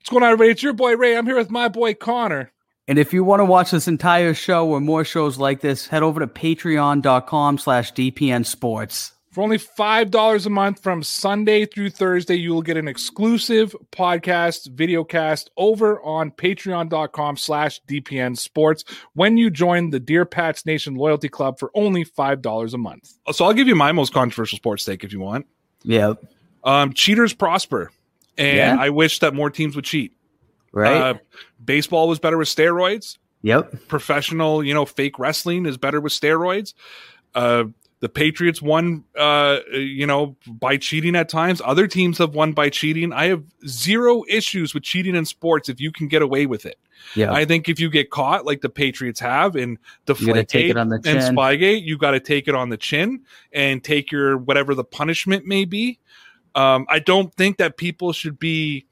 What's going on, everybody? It's your boy Ray. I'm here with my boy Connor. And if you want to watch this entire show or more shows like this, head over to patreon.com slash DPN Sports. For only $5 a month from Sunday through Thursday, you will get an exclusive podcast, video cast over on patreon.com slash DPN Sports when you join the Dear Pats Nation Loyalty Club for only $5 a month. So I'll give you my most controversial sports take if you want. Yeah. Um, cheaters prosper. And Yeah. I wish that more teams would cheat. Right? Uh, baseball was better with steroids. yep. professional, you know, fake wrestling is better with steroids. Uh, the Patriots won, uh, you know, by cheating at times. Other teams have won by cheating. I have zero issues with cheating in sports if you can get away with it. Yeah. I think if you get caught, like the Patriots have in gotta take it Deflategate on the and. Spygate, you got to take it on the chin and take your whatever the punishment may be. Um, I don't think that people should be.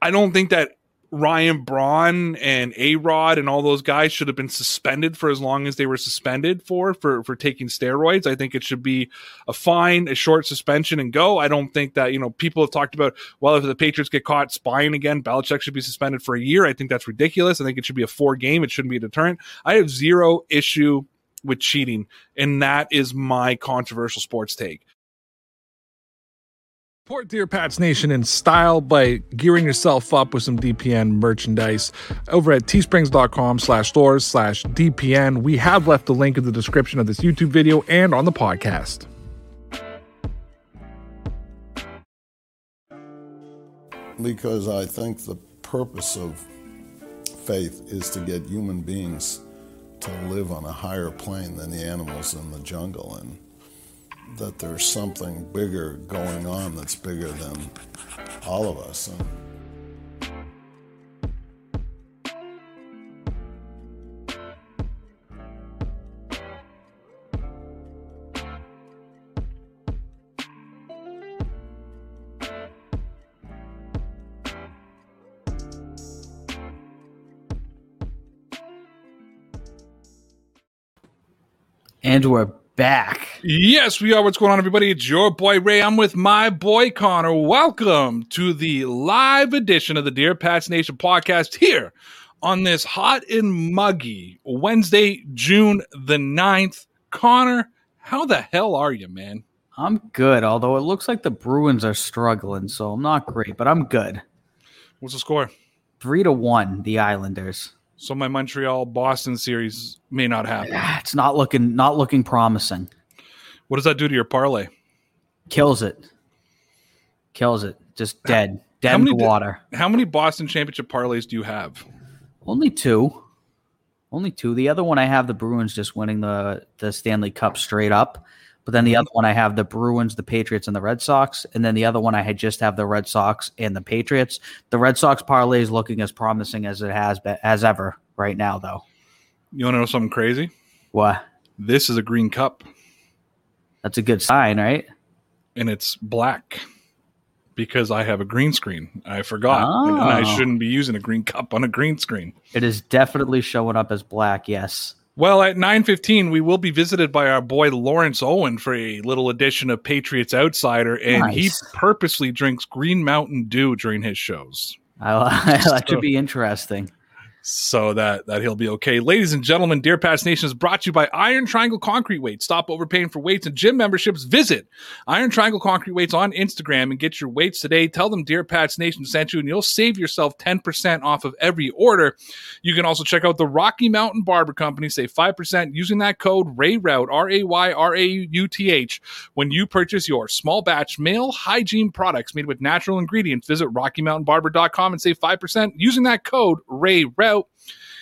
I don't think that Ryan Braun and A Rod and all those guys should have been suspended for as long as they were suspended for for for taking steroids. I think it should be a fine, a short suspension, and go. I don't think that you know people have talked about well if the Patriots get caught spying again, Belichick should be suspended for a year. I think that's ridiculous. I think it should be a four game. It shouldn't be a deterrent. I have zero issue with cheating, and that is my controversial sports take. Support Dear Pats Nation in style by gearing yourself up with some DPN merchandise over at teesprings.com slash stores slash DPN. We have left the link in the description of this YouTube video and on the podcast. because I think the purpose of faith is to get human beings to live on a higher plane than the animals in the jungle and that there's something bigger going on that's bigger than all of us. And And we're back. Yes, we are. What's going on, everybody? It's your boy Ray. I'm with my boy Connor. Welcome to the live edition of the Dear Pats Nation podcast here on this hot and muggy Wednesday, June the 9th. Connor, how the hell are you, man? I'm good, although it looks like the Bruins are struggling, so I'm not great, but I'm good. What's the score? Three to one, the Islanders. So my Montreal Boston series may not happen. It's not looking not looking promising. What does that do to your parlay? Kills it. Kills it. Just dead. Dead how in many the water. How many Boston championship parlays do you have? Only two. Only two. The other one I have the Bruins just winning the the Stanley Cup straight up. But then the mm-hmm. other one I have the Bruins, the Patriots, and the Red Sox. And then the other one I had just have the Red Sox and the Patriots. The Red Sox parlay is looking as promising as it has been as ever right now, though. You want to know something crazy? What? This is a green cup That's a good sign, right? and it's black because I have a green screen. I forgot. And I Oh. shouldn't be using a green cup on a green screen. It is definitely showing up as black. Yes. Well, at 9:15 we will be visited by our boy Lawrence Owen for a little edition of Patriots Outsider and he purposely drinks Green Mountain Dew during his shows. I, that So- should be interesting. So that that he'll be okay. Ladies and gentlemen, Dear Pats Nation is brought to you by Iron Triangle Concrete Weights. Stop overpaying for weights and gym memberships. Visit Iron Triangle Concrete Weights on Instagram and get your weights today. Tell them Dear Pats Nation sent you, and you'll save yourself ten percent off of every order. You can also check out the Rocky Mountain Barber Company. Save five percent using that code RAYRAUTH R A Y R A U T H when you purchase your small batch male hygiene products made with natural ingredients. Visit RockyMountainBarber.com and save 5% using that code RAYRAUTH.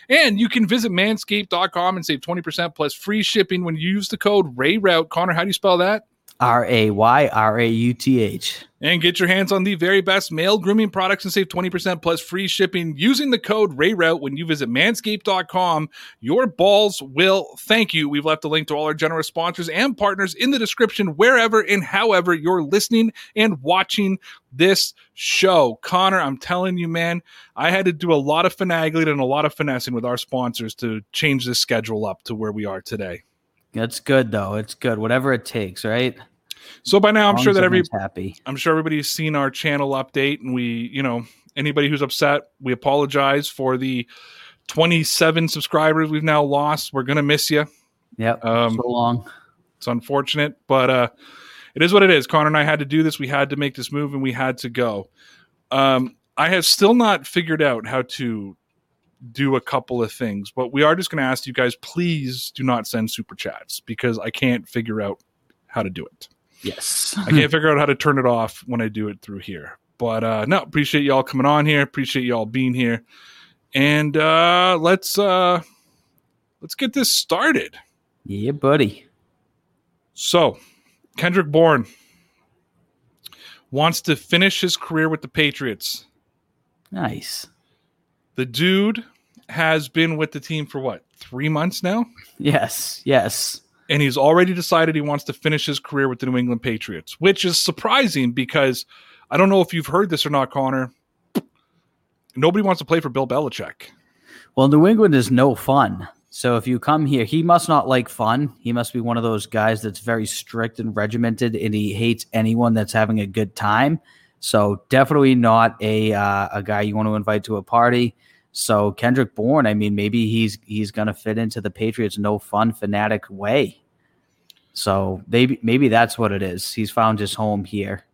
And you can visit manscaped.com and save 20% plus free shipping when you use the code RAYRAUTH. Connor, how do you spell that? R A Y R A U T H. And get your hands on the very best male grooming products and save 20% plus free shipping using the code RAYRAUTH when you visit manscaped.com. Your balls will thank you. We've left a link to all our generous sponsors and partners in the description wherever and however you're listening and watching this show. Connor, I'm telling you, man, I had to do a lot of finagling and a lot of finessing with our sponsors to change this schedule up to where we are today. That's good though. It's good. Whatever it takes, right? So by now, I'm sure that every happy. I'm sure everybody's seen our channel update, and we, you know, anybody who's upset, we apologize for the 27 subscribers we've now lost. We're gonna miss you. Yep. Um, so long. It's unfortunate, but uh, it is what it is. Connor and I had to do this. We had to make this move, and we had to go. Um, I have still not figured out how to do a couple of things, but we are just going to ask you guys, please do not send super chats because I can't figure out how to do it. Yes. I can't figure out how to turn it off when I do it through here. But uh no, appreciate y'all coming on here. Appreciate y'all being here. And uh let's uh let's get this started. yeah, buddy. So, Kendrick Bourne wants to finish his career with the Patriots. Nice. The dude has been with the team for what, three months now? Yes. Yes. And he's already decided he wants to finish his career with the New England Patriots, which is surprising because I don't know if you've heard this or not, Connor. Nobody wants to play for Bill Belichick. Well, New England is no fun. So if you come here, he must not like fun. He must be one of those guys that's very strict and regimented, and he hates anyone that's having a good time. So definitely not a uh, a guy you want to invite to a party. So Kendrick Bourne, I mean, maybe he's he's gonna fit into the Patriots no fun fanatic way. So maybe maybe that's what it is. He's found his home here.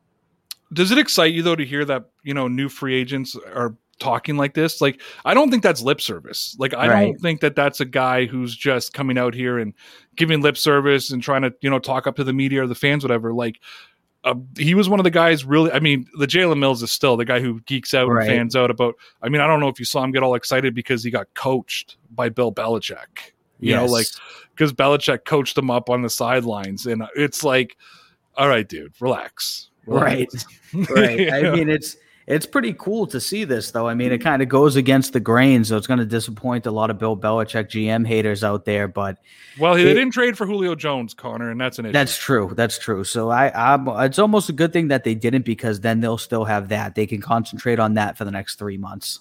Does it excite you though to hear that you know new free agents are talking like this? Like, I don't think that's lip service. Like, I Right. don't think that that's a guy who's just coming out here and giving lip service and trying to you know talk up to the media or the fans, whatever. Like, uh, he was one of the guys really. I mean, the Jalen Mills is still the guy who geeks out Right. and fans out about. I mean, I don't know if you saw him get all excited because he got coached by Bill Belichick. You know, Yes. like because Belichick coached him up on the sidelines, and it's like, all right, dude, relax. Right. Relax. right. I Yeah. mean, it's it's pretty cool to see this, though. I mean, it kind of goes against the grain, so it's going to disappoint a lot of Bill Belichick GM haters out there. But Well, they It- didn't trade for Julio Jones, Connor, and that's an issue. that's true. That's true. So I, I'm, it's almost a good thing that they didn't because then they'll still have that. They can concentrate on that for the next three months.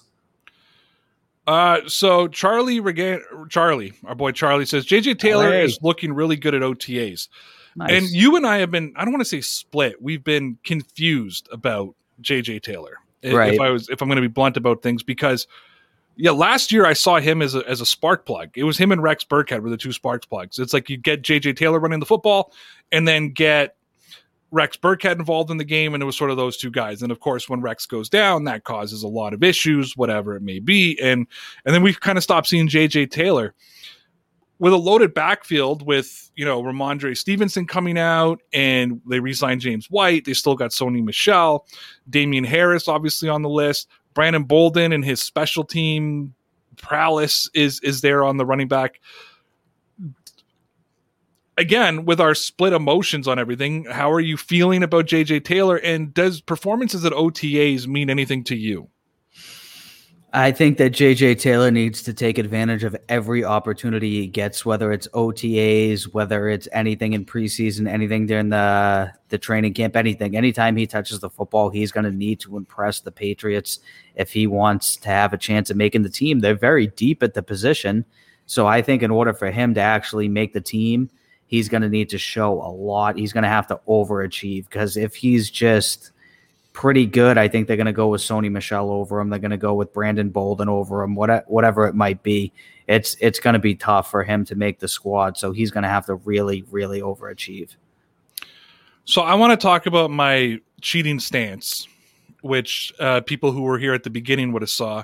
uh, so Charlie Regan, Charlie, our boy Charlie says JJ Taylor Hey. is looking really good at OTAs, Nice. and you and I have been. I don't want to say split. We've been confused about JJ Taylor. Right. If I was, if I'm going to be blunt about things, because yeah, last year I saw him as a as a spark plug. It was him and Rex Burkhead were the two spark plugs. It's like you get JJ Taylor running the football, and then get Rex Burkhead involved in the game, and it was sort of those two guys. And of course, when Rex goes down, that causes a lot of issues, whatever it may be. And and then we've kind of stopped seeing JJ Taylor with a loaded backfield with you know Rhamondre Stevenson coming out, and they re-signed James White. They still got Sony Michel, Damien Harris, obviously on the list. Brandon Bolden and his special team prowess is is there on the running back again with our split emotions on everything how are you feeling about jj taylor and does performances at otas mean anything to you I think that JJ Taylor needs to take advantage of every opportunity he gets, whether it's OTAs, whether it's anything in preseason, anything during the the training camp, anything. Anytime he touches the football, he's going to need to impress the Patriots if he wants to have a chance of making the team. They're very deep at the position, so I think in order for him to actually make the team, he's going to need to show a lot. He's going to have to overachieve because if he's just pretty good. I think they're going to go with Sony Michel over him. They're going to go with Brandon Bolden over him. What, whatever it might be, it's it's going to be tough for him to make the squad. So he's going to have to really, really overachieve. so i want to talk about my cheating stance which uh, people who were here at the beginning would have saw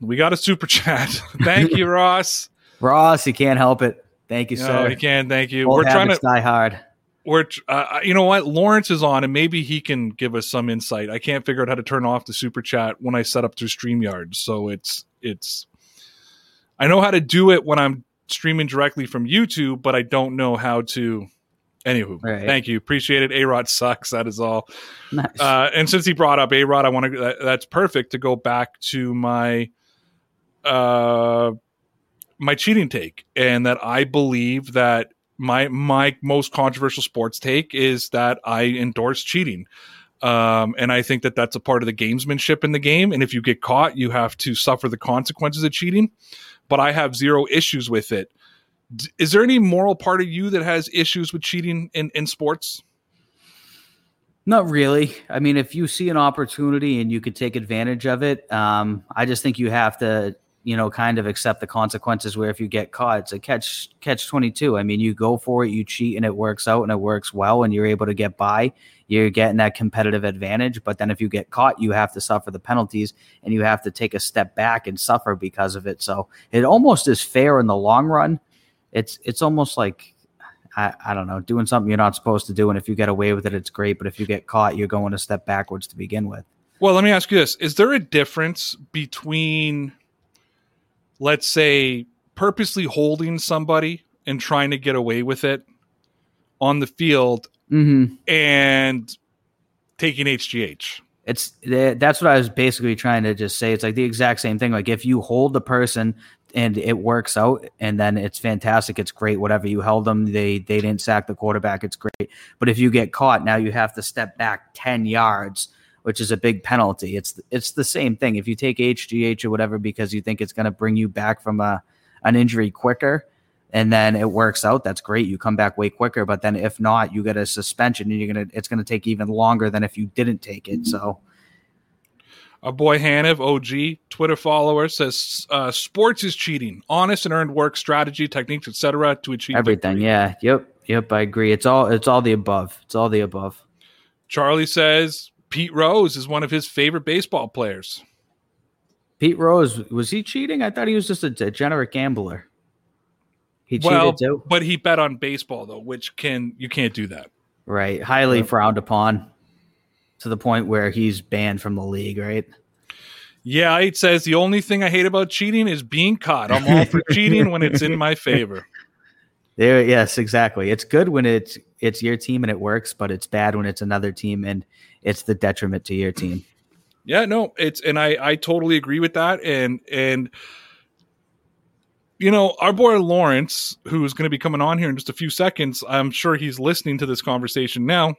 we got a super chat thank you ross Ross, you can't help it. Thank you, no, sir. we can thank you Old we're trying to die hard. We're uh, you know what? Lawrence is on and maybe he can give us some insight. I can't figure out how to turn off the super chat when i set up through streamyard so it's it's i know how to do it when i'm streaming directly from youtube but i don't know how to anywho Right. thank you. Appreciate it. A rod sucks that is all. Nice. uh, and since he brought up a rod i want to that, that's perfect to go back to my uh my cheating take and that i believe that my my most controversial sports take is that I endorse cheating. Um, and I think that that's a part of the gamesmanship in the game. And if you get caught, you have to suffer the consequences of cheating. But I have zero issues with it D- Is there any moral part of you that has issues with cheating in, in sports? Not really. I mean, if you see an opportunity and you could take advantage of it, um, I just think you have to, you know, kind of accept the consequences. Where if you get caught, it's a catch catch twenty two. I mean, you go for it, you cheat, and it works out, and it works well, and you're able to get by. You're getting that competitive advantage. But then if you get caught, you have to suffer the penalties, and you have to take a step back and suffer because of it. So it almost is fair in the long run. It's it's almost like I, I don't know, doing something you're not supposed to do. And if you get away with it, it's great. But if you get caught, you're going a step backwards to begin with. Well, let me ask you this: Is there a difference between, let's say, purposely holding somebody and trying to get away with it on the field Mm-hmm. and taking HGH? It's that's what I was basically trying to just say. It's like the exact same thing. Like if you hold the person and it works out, and then it's fantastic. It's great. Whatever you held them, they they didn't sack the quarterback. It's great. But if you get caught, now you have to step back ten yards, which is a big penalty. It's it's the same thing. If you take HGH or whatever because you think it's going to bring you back from a an injury quicker, and then it works out, that's great. You come back way quicker. But then if not, you get a suspension, and you're gonna it's gonna take even longer than if you didn't take it. So. Our boy Haniv, OG, Twitter follower, says uh, sports is cheating. Honest and earned work, strategy, techniques, etc. to achieve everything victory. yeah yep yep i agree it's all it's all the above it's all the above Charlie says Pete Rose is one of his favorite baseball players. pete rose was he cheating i thought he was just a degenerate gambler he cheated well, too but he bet on baseball though, which can you can't do that. right highly frowned upon to the point where he's banned from the league right Yeah, it says the only thing I hate about cheating is being caught. I'm all for cheating when it's in my favor. There yes exactly it's good when it's it's your team and it works but it's bad when it's another team and it's the detriment to your team Yeah, no, it's and I I totally agree with that. And and you know, our boy Lawrence, who's going to be coming on here in just a few seconds, I'm sure he's listening to this conversation now.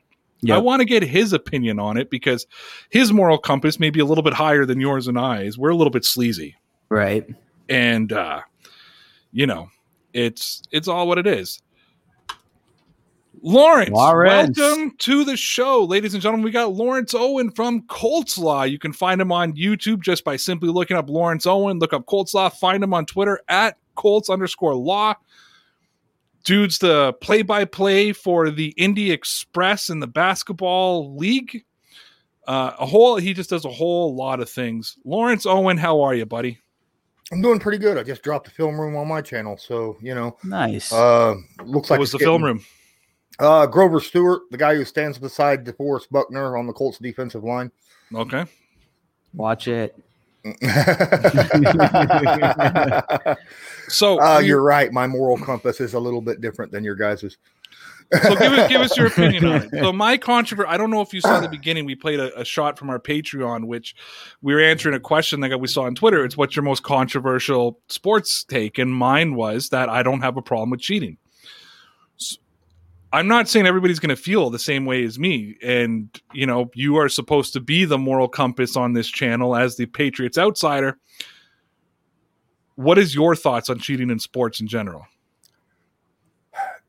I want to get his opinion on it because his moral compass may be a little bit higher than yours and I's. We're a little bit sleazy. right And uh, you know, it's it's all what it is. Lawrence, Lawrence. welcome to the show, ladies and gentlemen. We got Lawrence Owen from Colts Law. You can find him on YouTube just by simply looking up Lawrence Owen. Look up Colts Law. Find him on Twitter at Colts underscore Law. Dude's the play-by-play for the Indy Express in the basketball league. Uh, a whole, he just does a whole lot of things. Lawrence Owen, how are you, buddy? I'm doing pretty good. I just dropped the film room on my channel, so you know, nice uh, looks What like was it's the film room? Uh, Grover Stewart, the guy who stands beside DeForest Buckner on the Colts defensive line. Okay. watch it So uh, we- you're right. My moral compass is a little bit different than your guys's. So give us give us your opinion on it. So my controversy, I don't know if you saw the beginning. We played a, a shot from our Patreon, which we were answering a question that we saw on Twitter. It's what's your most controversial sports take, and mine was that I don't have a problem with cheating. I'm not saying everybody's going to feel the same way as me, and you know you are supposed to be the moral compass on this channel as the Patriots outsider. What is your thoughts on cheating in sports in general?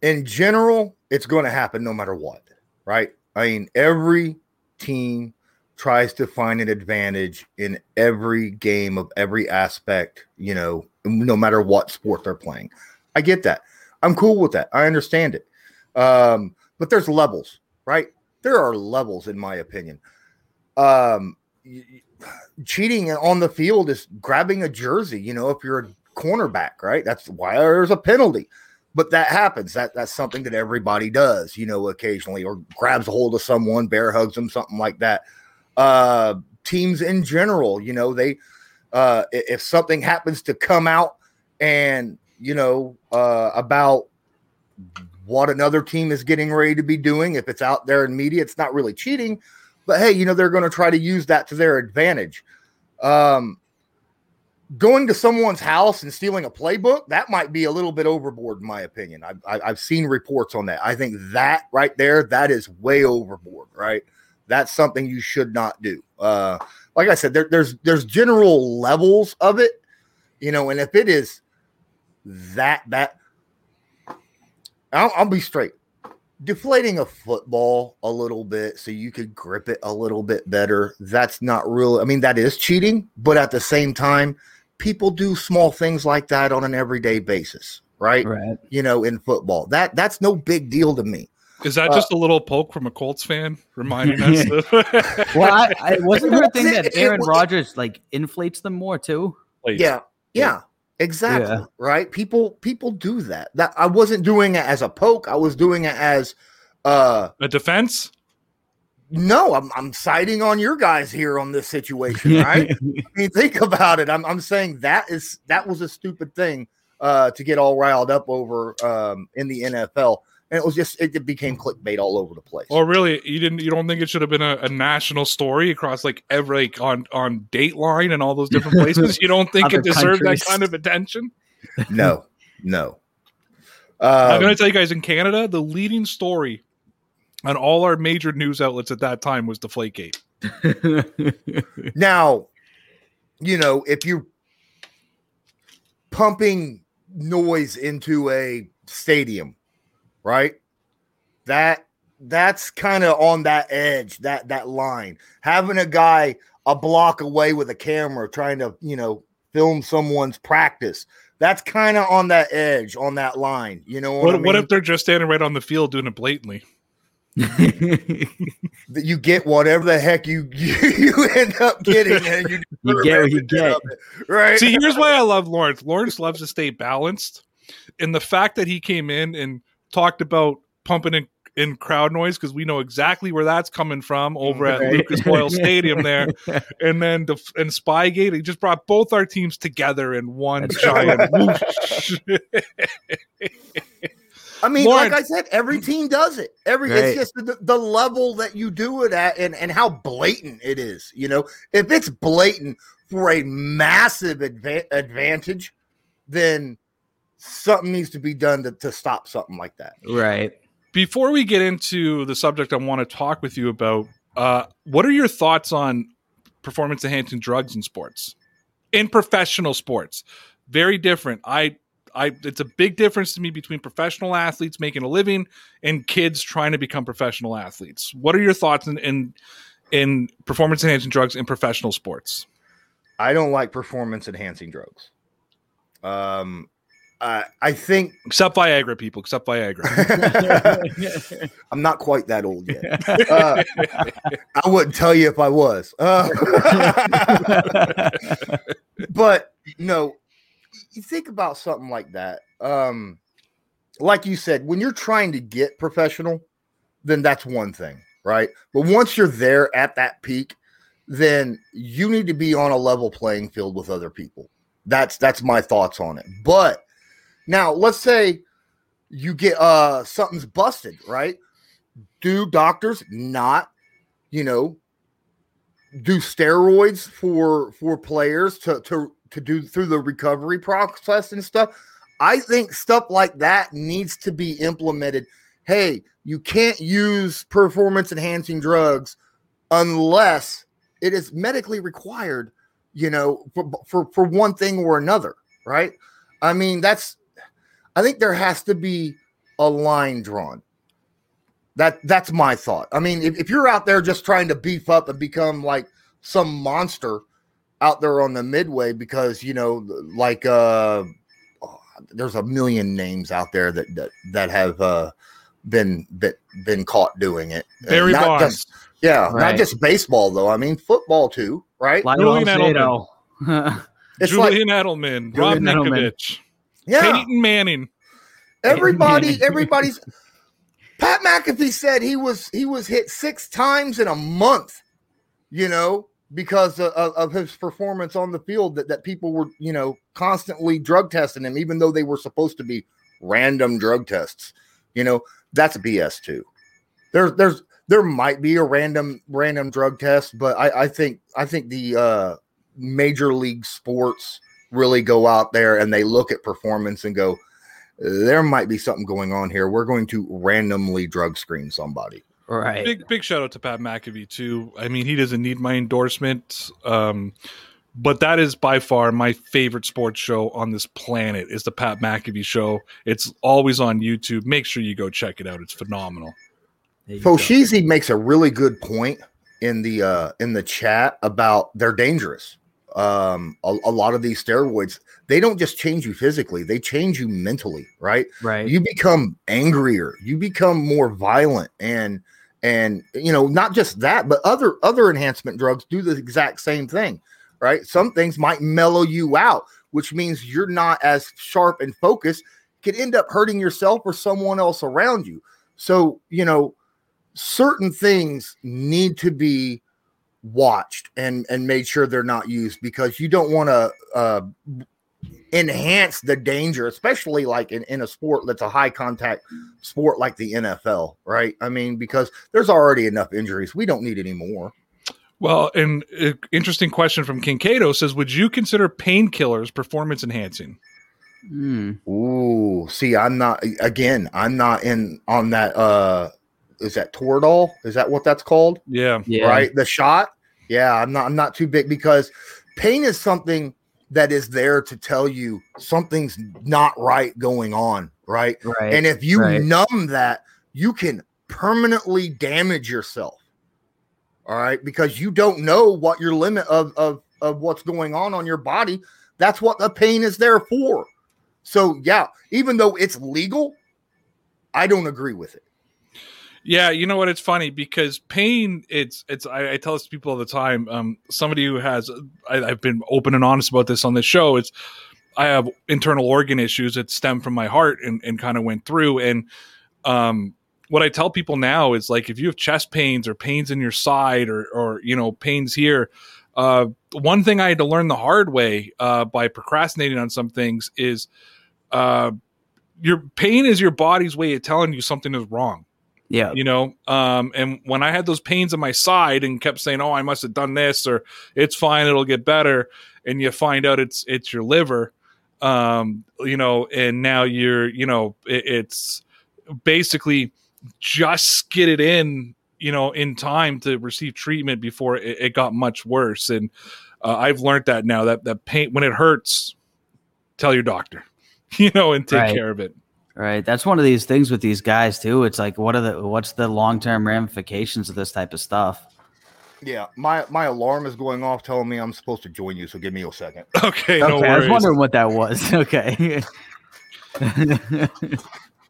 In general, it's going to happen no matter what, right? I mean, every team tries to find an advantage in every game of every aspect, you know, no matter what sport they're playing. I get that. I'm cool with that. I understand it. Um, but there's levels, right? There are levels, in my opinion. Um, cheating on the field is grabbing a jersey, you know, if you're a cornerback, right? That's why there's a penalty but that happens. That that's something that everybody does, you know, occasionally, or grabs a hold of someone, bear hugs them, something like that. Uh, teams in general, you know, they uh, if something happens to come out and you know uh, about what another team is getting ready to be doing, if it's out there in media, it's not really cheating, but hey, you know, they're going to try to use that to their advantage. Um, going to someone's house and stealing a playbook that might be a little bit overboard in my opinion I've, I've seen reports on that i think that right there that is way overboard right that's something you should not do uh like i said there, there's there's general levels of it you know and if it is that that I'll, I'll be straight. Deflating a football a little bit so you could grip it a little bit better. That's not real. I mean, that is cheating, but at the same time, people do small things like that on an everyday basis, right? Right. You know, in football, that that's no big deal to me. Is that Uh, just a little poke from a Colts fan reminding us? Of, Well, I, I wasn't there a thing that Aaron was- Rodgers like inflates them more too. Like, Yeah, yeah, exactly. Yeah. Right? People people do that. That I wasn't doing it as a poke. I was doing it as uh a defense. No, I'm I'm siding on your guys here on this situation, right? I mean, think about it. I'm I'm saying that is that was a stupid thing uh to get all riled up over um in the NFL. And it was just it became clickbait all over the place. Or really, you didn't? You don't think it should have been a, a national story across like every like on on Dateline and all those different places? You don't think it deserved countries. that kind of attention? no, no. I'm Um, going to tell you guys in Canada, the leading story on all our major news outlets at that time was Deflategate. Now, you know, if you're pumping noise into a stadium, right? That that's kind of on that edge, that that line. Having a guy a block away with a camera trying to, you know, film someone's practice. That's kind of on that edge, on that line. You know what, What, I mean? what if they're just standing right on the field doing it blatantly? That you get whatever the heck you you, you end up getting, and you, You get what you deserve every bit get. it, right? See, here's why I love Lawrence. Lawrence loves to stay balanced. And the fact that he came in and talked about pumping in, in crowd noise, because we know exactly where that's coming from over at Right. Lucas Oil Stadium there. And then the and Spygate, he just brought both our teams together in one That's giant whoosh. I mean, Lawrence- like I said, every team does it. Every Right. it's just the, the level that you do it at, and and how blatant it is. You know, if it's blatant for a massive adva- advantage, then something needs to be done to, to stop something like that. right. Before we get into the subject I want to talk with you about, uh, what are your thoughts on performance enhancing drugs in sports? In professional sports. Very different. I I it's a big difference to me between professional athletes making a living and kids trying to become professional athletes. What are your thoughts in in, in performance enhancing drugs in professional sports? I don't like performance enhancing drugs. Um, I I think Except Viagra, people, except Viagra. I'm not quite that old yet. Uh, I wouldn't tell you if I was. Uh, but no, you think about something like that. Um, like you said, when you're trying to get professional, then that's one thing, right? But once you're there at that peak, then you need to be on a level playing field with other people. That's that's my thoughts on it. But now let's say you get uh something's busted, right? Do doctors not, you know, do steroids for for players to to to do through the recovery process and stuff? I think stuff like that needs to be implemented. Hey, you can't use performance enhancing drugs unless it is medically required, you know, for, for for one thing or another, right? I mean, that's I think there has to be a line drawn. That that's my thought. I mean, if, if you're out there just trying to beef up and become like some monster out there on the midway because you know, like uh oh, there's a million names out there that that, that have uh been been been caught doing it. Barry not Bonds. just- yeah, not just baseball though. I mean, football too, right? Julian Zato. It's like Julian Edelman, Rob Julian Edelman. Ninkovich, yeah, Peyton Manning. everybody, everybody's. Pat McAfee said he was he was hit six times in a month, you know, because of, of- his performance on the field. That that people were, you know, constantly drug testing him, even though they were supposed to be random drug tests. You know, that's BS too. There's there's there might be a random random drug test, but I, I think I think the uh, major league sports really go out there and they look at performance and go, there might be something going on here. We're going to randomly drug screen somebody. Right. Big big shout out to Pat McAfee too. I mean, he doesn't need my endorsement. Um, but that is by far my favorite sports show on this planet is the Pat McAfee show. It's always on YouTube. Make sure you go check it out. It's phenomenal. Foshizi makes a really good point in the uh in the chat about they're dangerous. Um a, a lot of these steroids, they don't just change you physically, they change you mentally, right? Right. You become angrier, you become more violent and and you know, not just that, but other other enhancement drugs do the exact same thing right? Some things might mellow you out, which means you're not as sharp and focused, could end up hurting yourself or someone else around you. So, you know, certain things need to be watched and and made sure they're not used because you don't want to uh enhance the danger especially like in, in a sport that's a high contact sport like the NFL right I mean because there's already enough injuries we don't need any more well, an uh, interesting question from Kinkado says, "Would you consider painkillers performance enhancing?" Mm. Ooh, see, I'm not. Again, I'm not in on that. uh Is that Toradol? Is that what that's called? Yeah, Yeah. Right, the shot. Yeah, I'm not. I'm not too big because pain is something that is there to tell you something's not right going on. Right, Right. and if you right. numb that, you can permanently damage yourself. All right, because you don't know what your limit of of of what's going on on your body. That's what the pain is there for. So yeah, even though it's legal, I don't agree with it. Yeah, you know what? It's funny because pain. It's it's. I, I tell this to people all the time. Um, somebody who has, I, I've been open and honest about this on this show. It's I have internal organ issues that stem from my heart and and kind of went through. And um, what I tell people now is like if you have chest pains or pains in your side or or you know pains here. Uh, one thing I had to learn the hard way uh, by procrastinating on some things is uh, your pain is your body's way of telling you something is wrong yeah. you know um and when i had those pains in my side and kept saying oh i must have done this or it's fine it'll get better and you find out it's it's your liver um you know and now you're you know it, it's basically just get it in you know in time to receive treatment before it, it got much worse and uh, i've learned that now that that pain when it hurts tell your doctor you know and take Right. care of it Right. That's one of these things with these guys too. It's like what are the what's the long term ramifications of this type of stuff? Yeah, my my alarm is going off, telling me I'm supposed to join you. So give me a second. okay no okay, I was wondering what that was. Okay.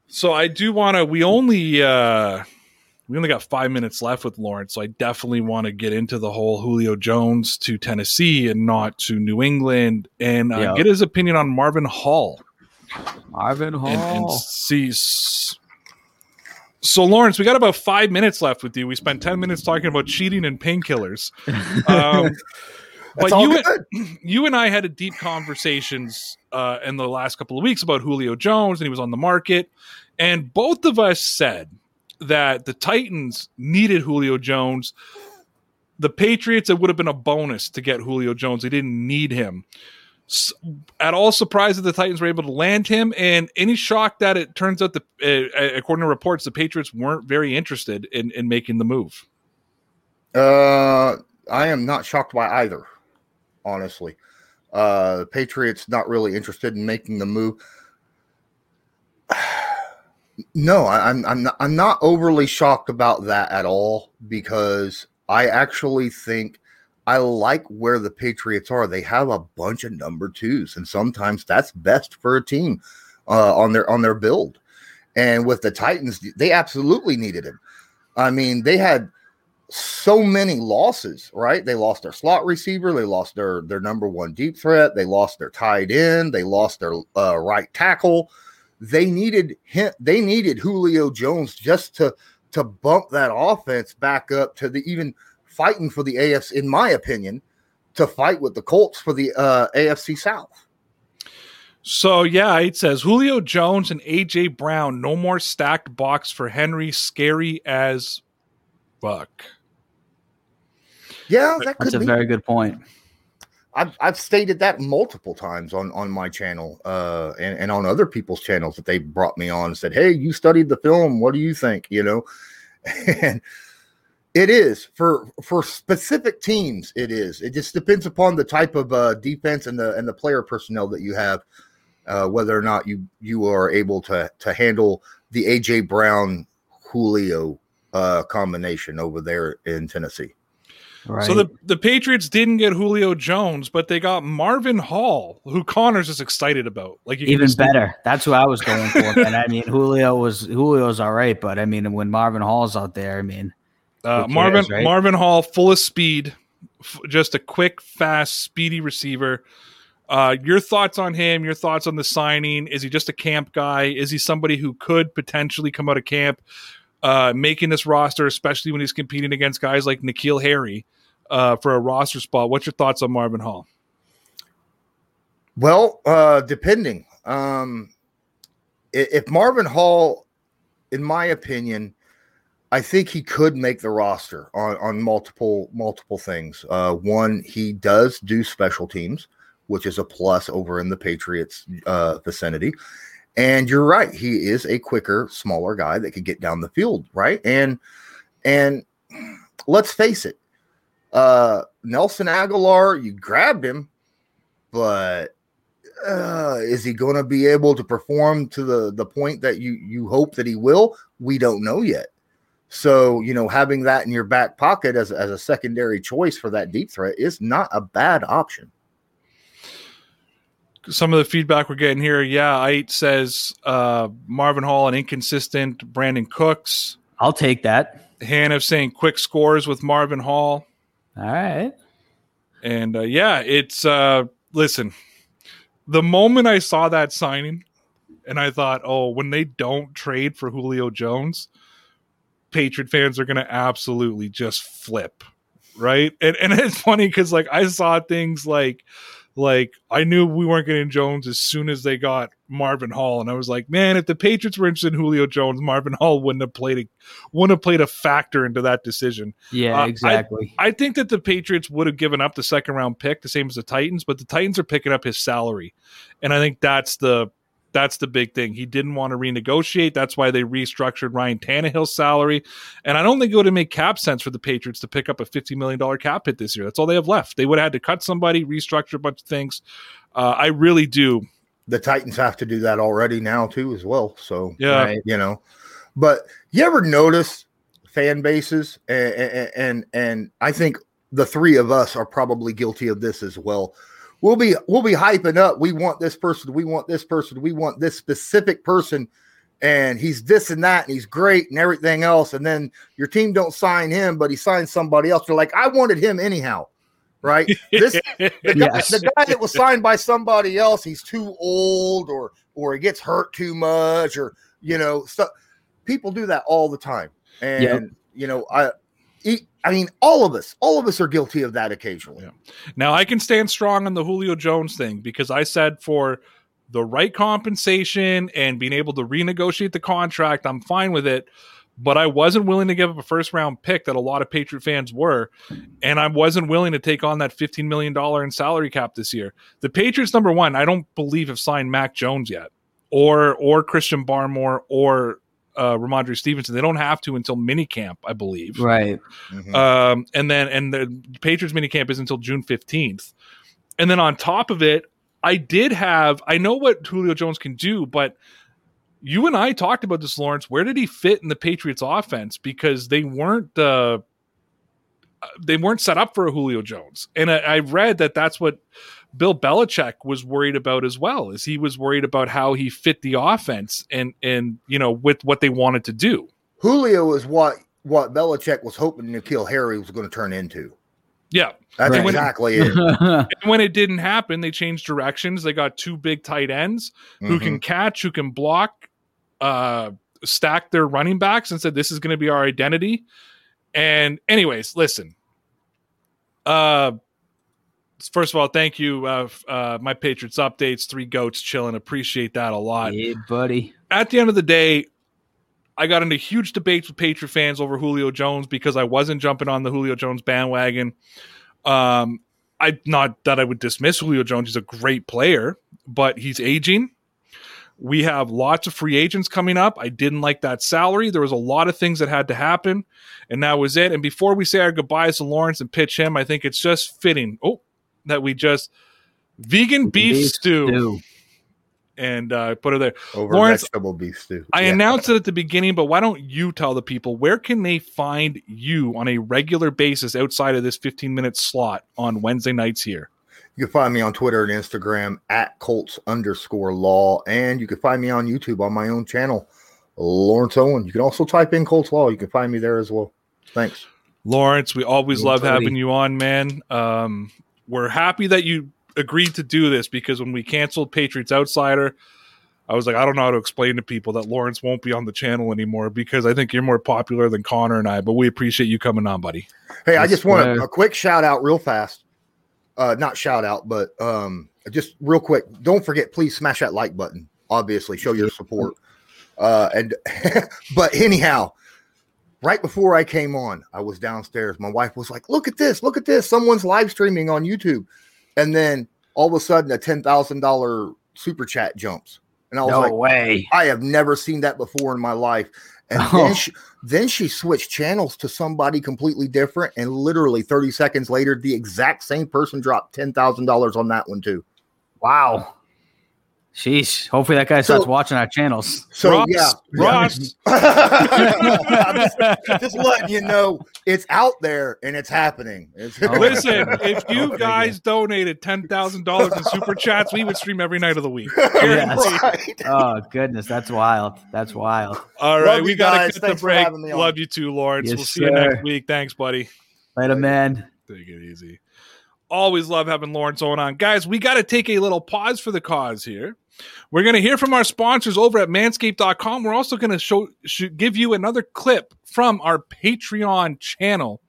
So I do want to. We only uh we only got five minutes left with Lawrence, so I definitely want to get into the whole Julio Jones to Tennessee and not to New England, and uh, Yeah. get his opinion on Marvin Hall Marvin Hall. and, and see. So Lawrence, we got about five minutes left with you. We spent ten minutes talking about cheating and painkillers. Um, but you, good. you and I had a deep conversations uh, in the last couple of weeks about Julio Jones, and he was on the market, and both of us said that the Titans needed Julio Jones. The Patriots, it would have been a bonus to get Julio Jones. They didn't need him. At all surprised that the Titans were able to land him, and any shock that it turns out, the uh, according to reports, the Patriots weren't very interested in, in making the move. Uh, I am not shocked by either, honestly. Uh, the Patriots not really interested in making the move. No, I, I'm I'm not, I'm not overly shocked about that at all because I actually think I like where the Patriots are. They have a bunch of number twos, and sometimes that's best for a team uh, on their on their build. And with the Titans, they absolutely needed him. I mean, they had so many losses, right? They lost their slot receiver, they lost their their number one deep threat, they lost their tight end, they lost their uh, right tackle. They needed him. They needed Julio Jones just to to bump that offense back up to the even fighting for the AFC. In my opinion, to fight with the Colts for the uh, AFC South. So yeah, it says Julio Jones and AJ Brown. No more stacked box for Henry. Scary as fuck. Yeah, that That's a be. very good point. I've I've stated that multiple times on on my channel uh and, and on other people's channels that they brought me on and said, Hey, you studied the film. What do you think? You know, and It is for for specific teams. It is. It just depends upon the type of uh, defense and the and the player personnel that you have, uh, whether or not you you are able to to handle the AJ Brown Julio uh, combination over there in Tennessee. Right. So the the Patriots didn't get Julio Jones, but they got Marvin Hall, who Connor's is excited about. Like you even just- better. That's who I was going for. and I mean, Julio was Julio's all right, but I mean, when Marvin Hall's out there, I mean, Uh, cares, Marvin right? Marvin Hall, full of speed, f- just a quick, fast, speedy receiver. Uh, your thoughts on him? Your thoughts on the signing? Is he just a camp guy? Is he somebody who could potentially come out of camp, uh, making this roster, especially when he's competing against guys like N'Keal Harry uh, for a roster spot? What's your thoughts on Marvin Hall? Well, uh, depending. Um, if Marvin Hall, in my opinion, I think he could make the roster on, on multiple multiple things. Uh, one, he does do special teams, which is a plus over in the Patriots uh, vicinity. And you're right, he is a quicker, smaller guy that could get down the field, right? And and let's face it, uh, Nelson Agholor, you grabbed him, but uh, is he going to be able to perform to the the point that you you hope that he will? We don't know yet. So you know, having that in your back pocket as as a secondary choice for that deep threat is not a bad option. some of the feedback we're getting here. Yeah, Ait says uh, Marvin Hall an inconsistent. Brandin Cooks. I'll take that. Hannah saying quick scores with Marvin Hall. All right. And uh, yeah, it's uh, listen. The moment I saw that signing, and I thought, oh, when they don't trade for Julio Jones, Patriot fans are going to absolutely just flip, right? And and it's funny because like I saw things like like I knew we weren't getting Jones as soon as they got Marvin Hall, and I was like, man, if the Patriots were interested in Julio Jones, Marvin Hall wouldn't have played a wouldn't have played a factor into that decision. Yeah, Uh, I- exactly. I think that the Patriots would have given up the second round pick, the same as the Titans, but the Titans are picking up his salary, and I think that's the that's the big thing. He didn't want to renegotiate. That's why they restructured Ryan Tannehill's salary, and I don't think it would have made cap sense for the Patriots to pick up a fifty million dollar cap hit this year. That's all they have left. They would have had to cut somebody, restructure a bunch of things. Uh, I really do. The Titans have to do that already now too, as well. So Yeah, Right. you know, but you ever notice fan bases and, and and and I think the three of us are probably guilty of this as well. We'll be we'll be hyping up. We want this person. We want this person. We want this specific person, and he's this and that, and he's great and everything else. And then your team don't sign him, but he signs somebody else. They're like, I wanted him anyhow, right? This the guy, Yes. the guy that was signed by somebody else, he's too old or or he gets hurt too much or you know, stuff. People do that all the time, and Yep. you know, I, I mean, all of us, all of us are guilty of that occasionally. Yeah. Now I can stand strong on the Julio Jones thing because I said for the right compensation and being able to renegotiate the contract, I'm fine with it. But I wasn't willing to give up a first round pick that a lot of Patriot fans were, and I wasn't willing to take on that $15 million in salary cap this year. The Patriots, number one, I don't believe have signed Mac Jones yet, or or Christian Barmore or uh, Rhamondre Stevenson. They don't have to until minicamp, I believe. right. Mhm. Um, and then and the Patriots minicamp is until June fifteenth. And then on top of it, I did have I know what Julio Jones can do, but you and I talked about this, Lawrence. Where did he fit in the Patriots offense? Because they weren't uh, they weren't set up for a Julio Jones, and I, I read that that's what Bill Belichick was worried about as well. Is he was worried about how he fit the offense and and you know with what they wanted to do. Julio is what what Belichick was hoping N'Keal Harry was going to turn into. Yeah, That's Right. exactly it. And when it didn't happen, they changed directions. They got two big tight ends who Mhm. can catch, who can block, uh, stack their running backs, and said, "This is going to be our identity." And, anyways, listen. Uh, first of all, thank you, uh, uh, my Patriots updates. Three goats chilling. Appreciate that a lot yeah, buddy. at the end of the day, I got into huge debates with Patriot fans over Julio Jones because I wasn't jumping on the Julio Jones bandwagon. Um, I not that I would dismiss Julio Jones; he's a great player, but he's aging. We have lots of free agents coming up. I didn't like that salary. There was a lot of things that had to happen, and that was it. And before we say our goodbyes to Lawrence and pitch him, I think it's just fitting. Oh, that we just vegan beef, Beef stew, stew. and uh, put it there. Over Lawrence, vegetable beef stew. I Yeah. announced it at the beginning, but why don't you tell the people where can they find you on a regular basis outside of this 15 minute slot on Wednesday nights here? You can find me on Twitter and Instagram at Colts underscore law. And you can find me on YouTube on my own channel, Lawrence Owen. You can also type in Colts Law. You can find me there as well. Thanks. Lawrence, we always Yeah, love totally. having you on, man. Um, we're happy that you agreed to do this because when we canceled Patriots Outsider, I was like, I don't know how to explain to people that Lawrence won't be on the channel anymore because I think you're more popular than Connor and I, but we appreciate you coming on, buddy. Hey, I just want a, a quick shout out real fast. Uh, not shout out, but um, just real quick. Don't forget, please smash that like button. Obviously, show your support. Uh, and but anyhow, right before I came on, I was downstairs. My wife was like, "Look at this! Look at this! Someone's live streaming on YouTube." And then all of a sudden, a ten thousand dollar super chat jumps, and I was No like, way. I have never seen that before in my life. And Oh. then, she, then she switched channels to somebody completely different. And literally 30 seconds later, the exact same person dropped $10,000 on that one, too. Wow. Sheesh. Hopefully that guy So- starts watching our channels. So, Ross, yeah. Ross, just, just letting you know it's out there and it's happening. It's- Oh. Listen, if you oh, guys donated ten thousand dollars in super chats, we would stream every night of the week. Yes. Right. oh goodness, that's wild. That's wild. All right, Love we gotta guys. get the Thanks for break. having on. Love you too, Lawrence. Yes, we'll see you next week. Thanks, buddy. Later, man. Take it easy. Always love having Lawrence on on. Guys, we got to take a little pause for the cause here. We're going to hear from our sponsors over at manscaped.com. We're also going to show sh- give you another clip from our Patreon channel.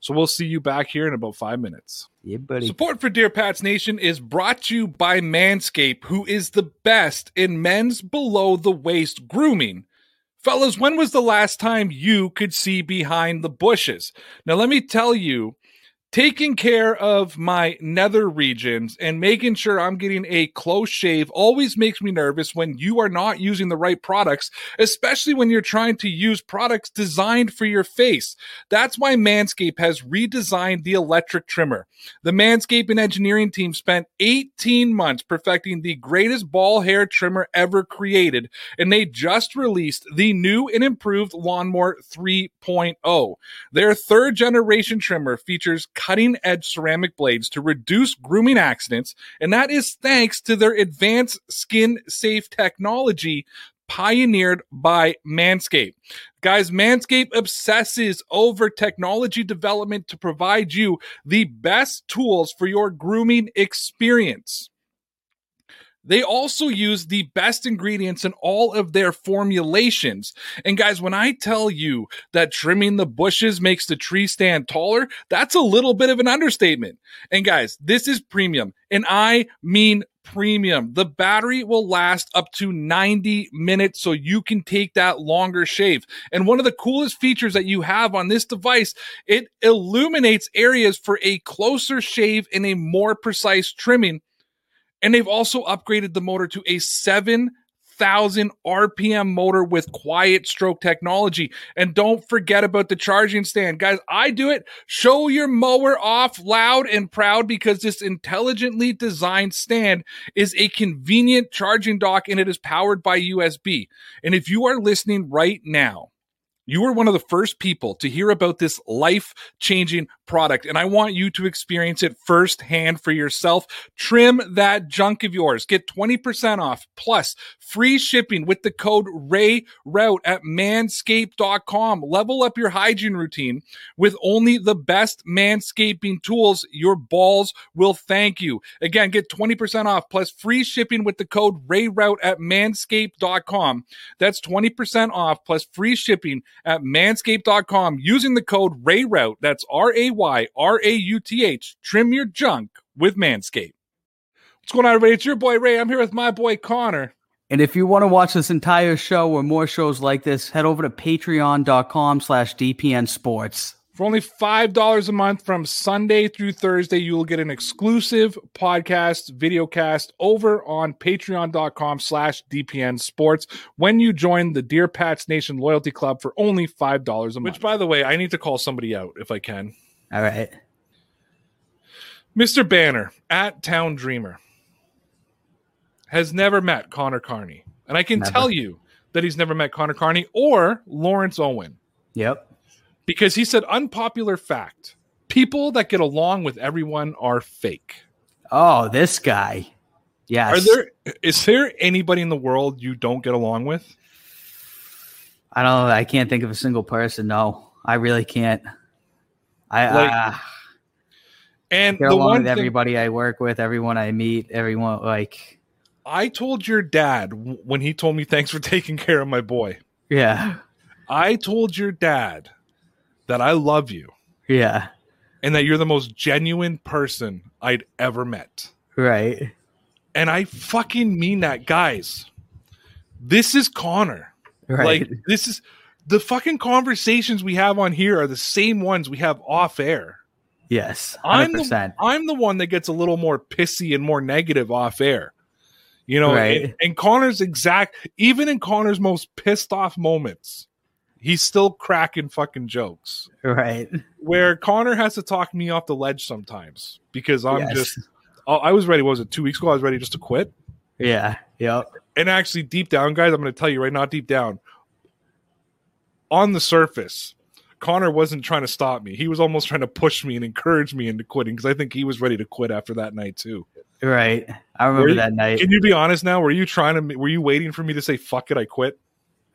So we'll see you back here in about 5 minutes. Yeah, buddy. Support for Dear Pats Nation is brought to you by Manscaped, who is the best in men's below the waist grooming. Fellas, when was the last time you could see behind the bushes? Now, let me tell you, taking care of my nether regions and making sure I'm getting a close shave always makes me nervous when you are not using the right products, especially when you're trying to use products designed for your face. That's why Manscaped has redesigned the electric trimmer. The Manscaped and engineering team spent 18 months perfecting the greatest ball hair trimmer ever created, and they just released the new and improved Lawnmower 3.0. Their third generation trimmer features cutting edge ceramic blades to reduce grooming accidents, and that is thanks to their advanced skin safe technology pioneered by Manscaped. Guys, Manscaped obsesses over technology development to provide you the best tools for your grooming experience. They also use the best ingredients in all of their formulations. And guys, when I tell you that trimming the bushes makes the tree stand taller, that's a little bit of an understatement. And guys, this is premium, and I mean premium. The battery will last up to 90 minutes so you can take that longer shave. And one of the coolest features that you have on this device, it illuminates areas for a closer shave and a more precise trimming. And they've also upgraded the motor to a 7,000 RPM motor with quiet stroke technology. And don't forget about the charging stand. Guys, I do it. Show your mower off loud and proud because this intelligently designed stand is a convenient charging dock and it is powered by USB. And if you are listening right now, you were one of the first people to hear about this life changing product, and I want you to experience it firsthand for yourself. Trim that junk of yours. Get 20% off plus free shipping with the code RAYRAUTH at manscaped.com. Level up your hygiene routine with only the best manscaping tools. Your balls will thank you. Again, get 20% off plus free shipping with the code RAYRAUTH at manscaped.com. That's 20% off plus free shipping at manscaped.com using the code RAYRAUTH. That's R A Y R A U T H. Trim your junk with Manscaped. What's going on, everybody? It's your boy Ray. I'm here with my boy Connor. And if you want to watch this entire show or more shows like this, head over to patreon.com slash DPN Sports. For only $5 a month from Sunday through Thursday, you will get an exclusive podcast, video cast over on patreon.com slash DPN Sports when you join the Dear Pats Nation Loyalty Club for only $5 a month. Which, by the way, I need to call somebody out if I can. All right. Mr. Banner at Town Dreamer has never met Connor Carney. And I can Never. tell you that he's never met Connor Carney or Lawrence Owen. Yep. Because he said unpopular fact people that get along with everyone are fake Oh, this guy. Yes. are there is there anybody in the world you don't get along with I don't know. I can't think of a single person. No, I really can't. I, Like, uh, and get the along one with thing everybody I work with, everyone I meet, everyone like, i told your dad when he told me thanks for taking care of my boy yeah, i told your dad that i love you yeah, and that you're the most genuine person i'd ever met. Right, and i fucking mean that guys. This is connor. Right, Like this is the fucking conversations we have on here are the same ones we have off air. yes, I'm the, I'm the one that gets a little more pissy and more negative off air. You know, Right. and, and Connor's exact even in Connor's most pissed off moments, he's still cracking fucking jokes. right, Where Connor has to talk me off the ledge sometimes because I'm Yes. just I was ready. What was it two weeks ago? I was ready just to quit. yeah, yep, and actually deep down guys i'm going to tell you right now deep down on the surface connor wasn't trying to stop me he was almost trying to push me and encourage me into quitting because i think he was ready to quit after that night too right. I remember you- that night. can you be honest now were you trying to were you waiting for me to say fuck it i quit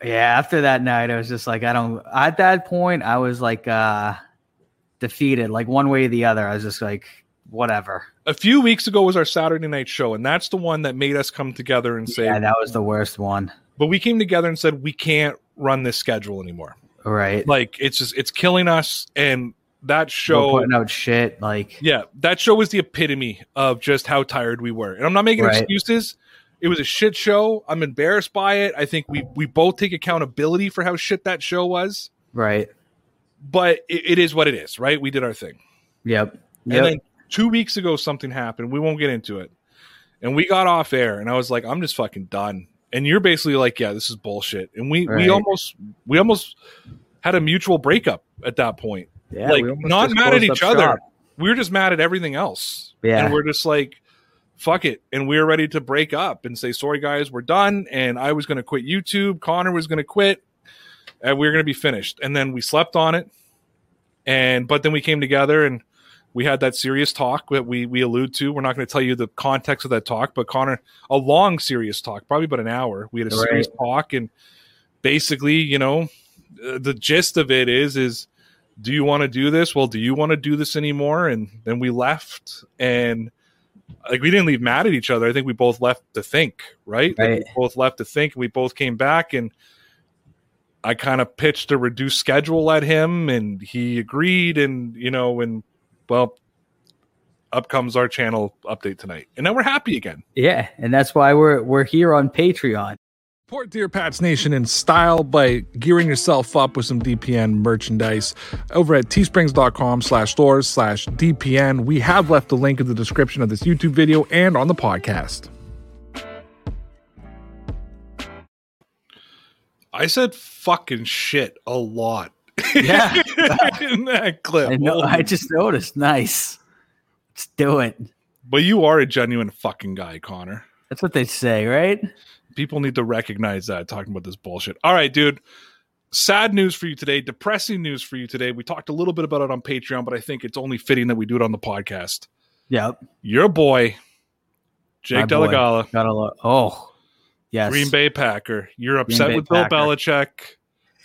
Yeah, after that night, I was just like, I don't. At that point, I was like uh defeated, like one way or the other. I was just like, whatever. a few weeks ago was our saturday night show and that's the one that made us come together and say Yeah, that was the worst one. but we came together and said we can't run this schedule anymore Right. like it's just it's killing us and that show We're putting out shit. Like, Yeah, that show was the epitome of just how tired we were. And I'm not making Right. excuses. It was a shit show. I'm embarrassed by it. I think we we both take accountability for how shit that show was. right. But it, it is what it is, right? We did our thing. Yep. And then two weeks ago, something happened. We won't get into it. And we got off air, and I was like, I'm just fucking done. And you're basically like, yeah, this is bullshit. And we we almost we almost had a mutual breakup at that point. yeah, like not mad at each other. shop. We were just mad at everything else. Yeah. And we're just like, fuck it. And we are ready to break up and say, sorry guys, we're done. And I was gonna quit YouTube. Connor was gonna quit. And we were gonna be finished. And then we slept on it. And but then we came together and we had that serious talk that we we allude to. We're not going to tell you the context of that talk, but Connor, a long serious talk, probably about an hour. We had a Right. serious talk, and basically, you know, uh, the gist of it is is do you want to do this? Well, do you want to do this anymore? And then we left, and like we didn't leave mad at each other. I think we both left to think, right? Like, we both left to think, and we both came back and. I kind of pitched a reduced schedule at him and he agreed and you know and well up comes our channel update tonight and now we're happy again Yeah, and that's why we're we're here on Patreon. Support Dear Pats Nation in style by gearing yourself up with some DPN merchandise over at teesprings.com slash stores slash DPN. We have left the link in the description of this YouTube video and on the podcast. I said fucking shit a lot. Yeah. in that clip. I know. I just noticed. Nice. Let's do it. But you are a genuine fucking guy, Connor. That's what they say, right? People need to recognize that talking about this bullshit. All right, dude. Sad news for you today. Depressing news for you today. We talked a little bit about it on Patreon, but I think it's only fitting that we do it on the podcast. Yep. Your boy, Jake My boy. Dolegala, Gotta. Oh, yes. Green Bay Packer. You're upset Bay with Bill Belichick.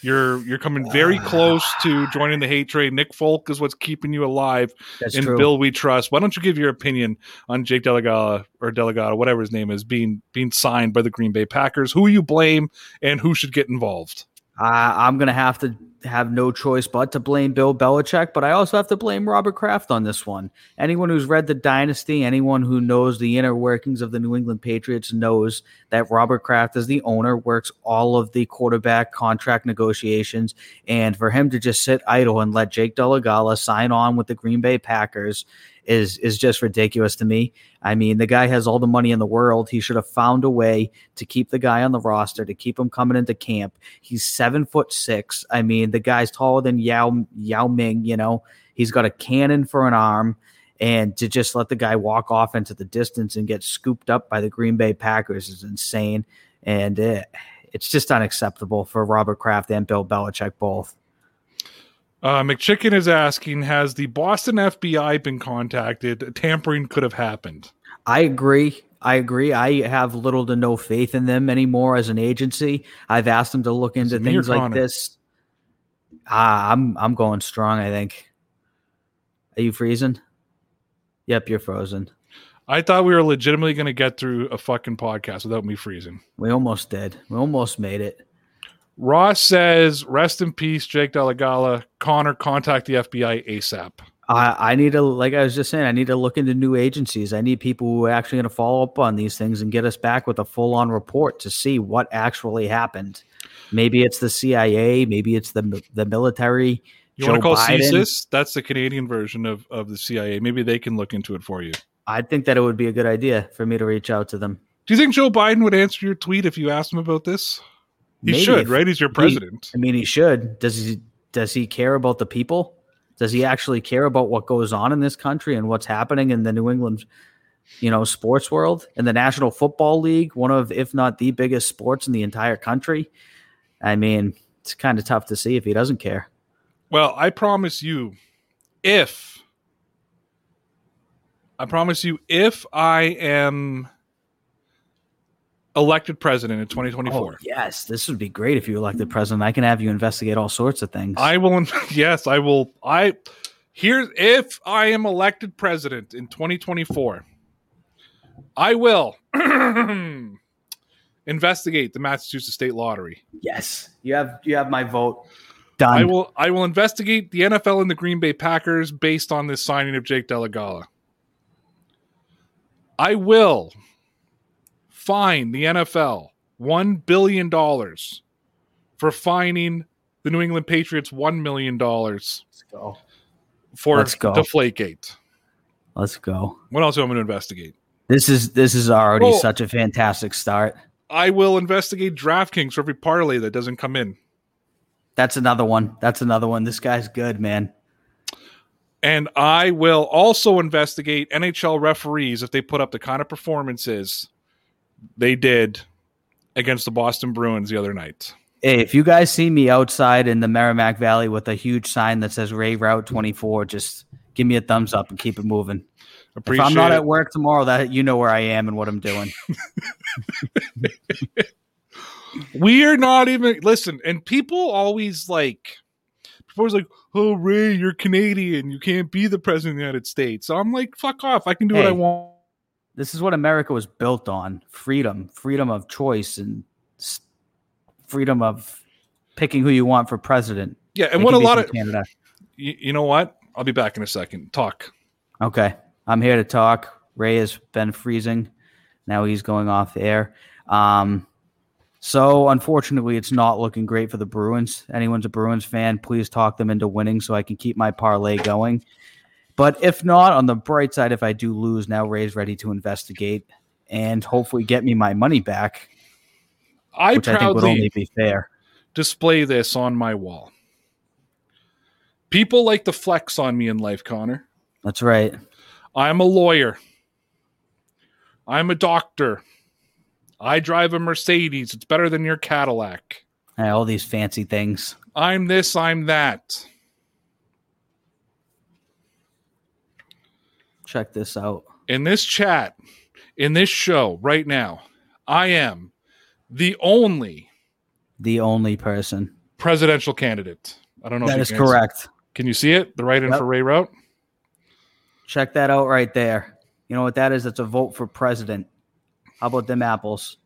You're you're coming very close to joining the hate trade. Nick Folk is what's keeping you alive. That's and true. Bill we trust. Why don't you give your opinion on Jake Delegata or Delegata, whatever his name is, being being signed by the Green Bay Packers? Who you blame and who should get involved? I, I'm gonna have to have no choice but to blame Bill Belichick, but I also have to blame Robert Kraft on this one. Anyone who's read the Dynasty, anyone who knows the inner workings of the New England Patriots knows that Robert Kraft, as the owner, works all of the quarterback contract negotiations. And for him to just sit idle and let Jake Dolegala sign on with the Green Bay Packers is is just ridiculous to me. I mean, the guy has all the money in the world. He should have found a way to keep the guy on the roster, to keep him coming into camp. He's seven foot six. I mean, the guy's taller than Yao Yao Ming. You know, he's got a cannon for an arm. And to just let the guy walk off into the distance and get scooped up by the Green Bay Packers is insane. And it, it's just unacceptable for Robert Kraft and Bill Belichick both. Uh, McChicken is asking Has the Boston FBI been contacted? Tampering could have happened. I agree. I agree. I have little to no faith in them anymore as an agency. I've asked them to look into things like this. Ah, I'm I'm going strong. I think. Are you freezing? Yep, you're frozen. I thought we were legitimately going to get through a fucking podcast without me freezing. We almost did. We almost made it. Ross says, "Rest in peace, Jake Dolegala. Connor, contact the FBI ASAP." I, I need to, like I was just saying, I need to look into new agencies. I need people who are actually going to follow up on these things and get us back with a full on report to see what actually happened. Maybe it's the CIA, maybe it's the the military. You want to call Biden. CSIS? That's the Canadian version of, of the CIA. Maybe they can look into it for you. I think that it would be a good idea for me to reach out to them. Do you think Joe Biden would answer your tweet if you asked him about this? He Maybe should, if, right? He's your president. He, I mean, he should. Does he? Does he care about the people? Does he actually care about what goes on in this country and what's happening in the New England, you know, sports world and the National Football League, one of, if not the biggest sports in the entire country? I mean, it's kind of tough to see if he doesn't care. Well, I promise you, if I promise you, if I am elected president in 2024. Oh, yes, this would be great if you elected president. I can have you investigate all sorts of things. I will. Yes, I will. I here if I am elected president in 2024, I will investigate the Massachusetts State Lottery. Yes, you have you have my vote. Done. I will I will investigate the NFL and the Green Bay Packers based on this signing of Jake Dolegala. I will fine the NFL $1 billion for fining the New England Patriots $1 million Let's go. for Let's go. Deflategate. Let's go. What else am I going to investigate? This is this is already oh, such a fantastic start. I will investigate DraftKings for every parlay that doesn't come in. That's another one. That's another one. This guy's good, man. And I will also investigate NHL referees if they put up the kind of performances they did against the Boston Bruins the other night. Hey, if you guys see me outside in the Merrimack Valley with a huge sign that says Ray Rauth 24, just give me a thumbs up and keep it moving. Appreciate if I'm not it. at work tomorrow, that you know where I am and what I'm doing. we are not even listen, and people always like people always like, Oh Ray, you're Canadian, you can't be the president of the United States. So I'm like, fuck off, I can do hey, what I want. This is what America was built on: freedom, freedom of choice, and freedom of picking who you want for president. Yeah, and it what a lot of Canada. You, you know what? I'll be back in a second. Talk. Okay, I'm here to talk. Ray has been freezing. Now he's going off the air. Um, so unfortunately, it's not looking great for the Bruins. Anyone's a Bruins fan, please talk them into winning so I can keep my parlay going. But if not, on the bright side, if I do lose, now Ray's ready to investigate and hopefully get me my money back. I which I think would only be fair. Display this on my wall. People like to flex on me in life, Connor. That's right. I'm a lawyer. I'm a doctor. I drive a Mercedes. It's better than your Cadillac. All these fancy things. I'm this, I'm that. Check this out. In this chat, in this show right now, I am the only the only person presidential candidate. I don't know if that is correct. Can you see it? The right in yep. for Ray Rauth. Check that out right there. You know what that is? It's a vote for president. How about them apples?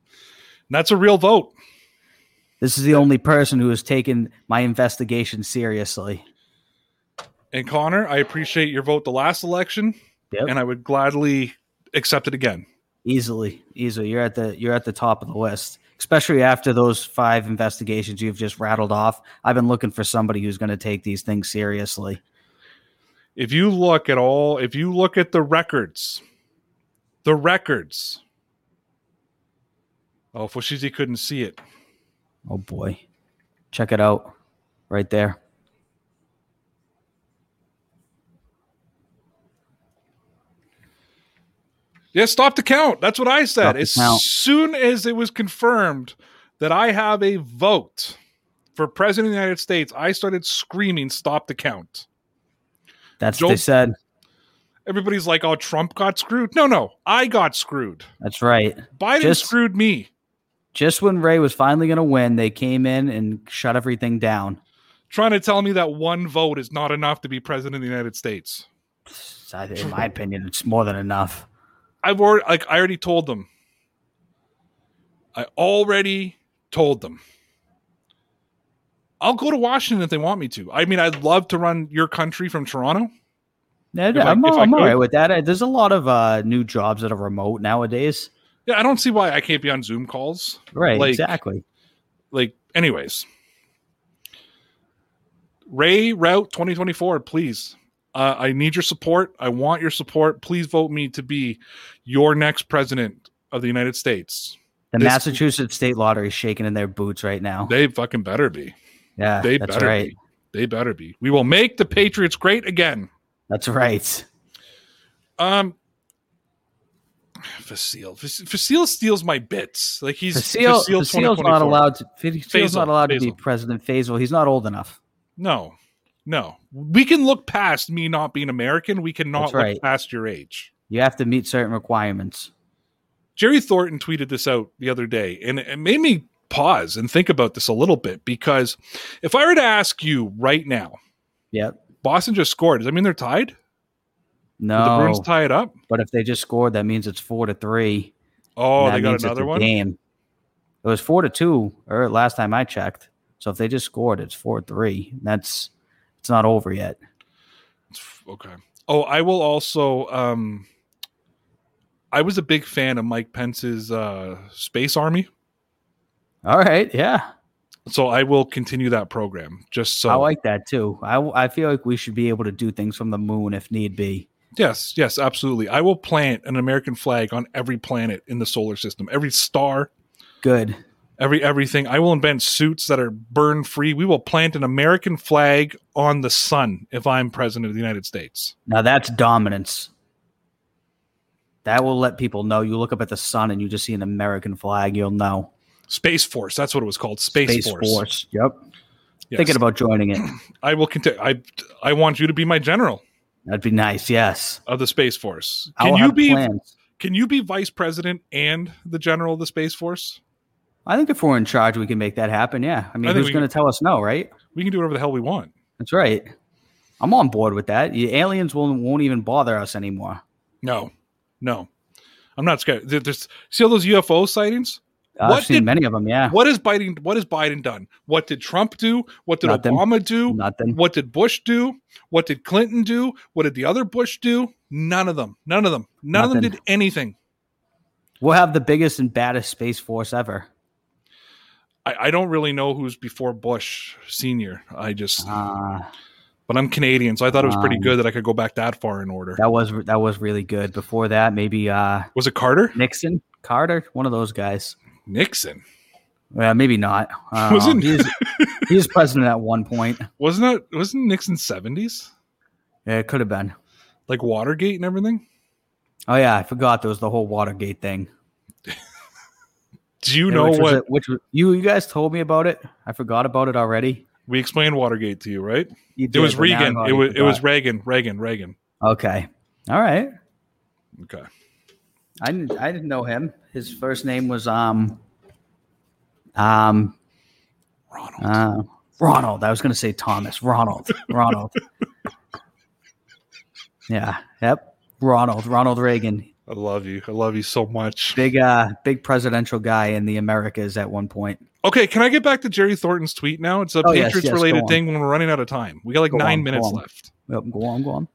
And that's a real vote. This is the only person who has taken my investigation seriously. And Connor, I appreciate your vote the last election, Yep. and I would gladly accept it again. Easily, easily. You're at the you're at the top of the list. Especially after those five investigations you've just rattled off. I've been looking for somebody who's going to take these things seriously. If you look at all, if you look at the records, the records. Oh, Fushizi couldn't see it. Oh boy. Check it out. Right there. Yeah, stop the count. That's what I said. Stop As soon as it was confirmed that I have a vote for president of the United States, I started screaming, "Stop the count!" That's Joe- what they said. Everybody's like, "Oh, Trump got screwed." No, no, I got screwed. That's right. Biden Just- screwed me. Just when Ray was finally going to win, they came in and shut everything down. Trying to tell me that one vote is not enough to be president of the United States. In my opinion, it's more than enough. I've already, like, I already told them. I already told them. I'll go to Washington if they want me to. I mean, I'd love to run your country from Toronto. If I- I'm, I I'm all with that. I- There's a lot of uh, new jobs that are remote nowadays. Yeah, I don't see why I can't be on Zoom calls. Right, Like- exactly. Like, anyways. Ray Rauth 2024, please. Uh, I need your support. I want your support. Please vote me to be your next president of the United States. The this- Massachusetts State Lottery is shaking in their boots right now. They fucking better be. yeah, They that's better right. be. They better be. We will make the Patriots great again. That's right. Um, Facile. Fac- Facile steals my bits. Like he's Facile, Facile Facile's not allowed to. Facile's Faisal, not allowed to be President Faisal. He's not old enough. No, no. We can look past me not being American. We cannot That's look right. past your age. You have to meet certain requirements. Jerry Thornton tweeted this out the other day, and it made me pause and think about this a little bit because if I were to ask you right now, Yep. Boston just scored. Does that mean they're tied? Did the Bruins tie it up? but if they just scored, that means it's four to three. Oh, they got another one. Game. It was four to two, or last time I checked. So if they just scored, it's four to three. That's it's not over yet. Okay. Oh, I will also. Um, I was a big fan of Mike Pence's uh, Space Army, All right, yeah, so I will continue that program. Just so I like that too. I I feel like we should be able to do things from the moon if need be. yes, yes, absolutely. I will plant an American flag on every planet in the solar system, every star, Good. Every everything. I will invent suits that are burn free. We will plant an American flag on the sun if I'm president of the United States. Now that's dominance. That will let people know. You look up at the sun and you just see an American flag. You'll know. Space Force. That's what it was called. Space, Force. Yep. Yes. Thinking about joining it. I will continue. I I want you to be my general That'd be nice. Yes. of the Space Force. Can you be plans. can you be vice president and the general of the Space Force? I think if we're in charge, we can make that happen. Yeah. I mean, I who's going to tell us no, right? We can do whatever the hell we want. That's right. I'm on board with that. The aliens won't, won't even bother us anymore. No, no, I'm not scared. There- There's see all those UFO sightings. I've What seen did- many of them. Yeah. What is Biden? What has Biden done? What did Trump do? What did Nothing. Obama do? Nothing. What did Bush do? What did Clinton do? What did the other Bush do? None of them. None of them. None of them did anything. We'll have the biggest and baddest space force ever. I, I don't really know who's before Bush Senior. I just, Uh, but I'm Canadian, so I thought it was pretty Um, good that I could go back that far in order. that was that was really good. Before that, maybe uh, Was it Carter? Nixon, Carter, one of those guys. Nixon. Well, maybe not. Uh, Was it- he, was, he was president at one point. Wasn't it? Wasn't Nixon seventies? Yeah, it could have been. Like Watergate and everything. Oh yeah, I forgot there was the whole Watergate thing. Do you Yeah, know was what it- which was- you you guys told me about it? I forgot about it already. we explained Watergate to you, right? You It was did, but now Reagan. It was it was Reagan. Reagan. Reagan. okay. All right. Okay. I didn't, I didn't know him. His first name was um um Ronald. uh, Ronald. I was going to say Thomas. Ronald. Ronald. yeah. Yep. Ronald. Ronald Reagan. I love you. I love you so much. Big uh big presidential guy in the Americas at one point. Okay, can I get back to Jerry Thornton's tweet now? It's a Oh, Patriots yes, related thing when we're running out of time. We got like Go nine on, minutes on. left. Yep, go on, go on.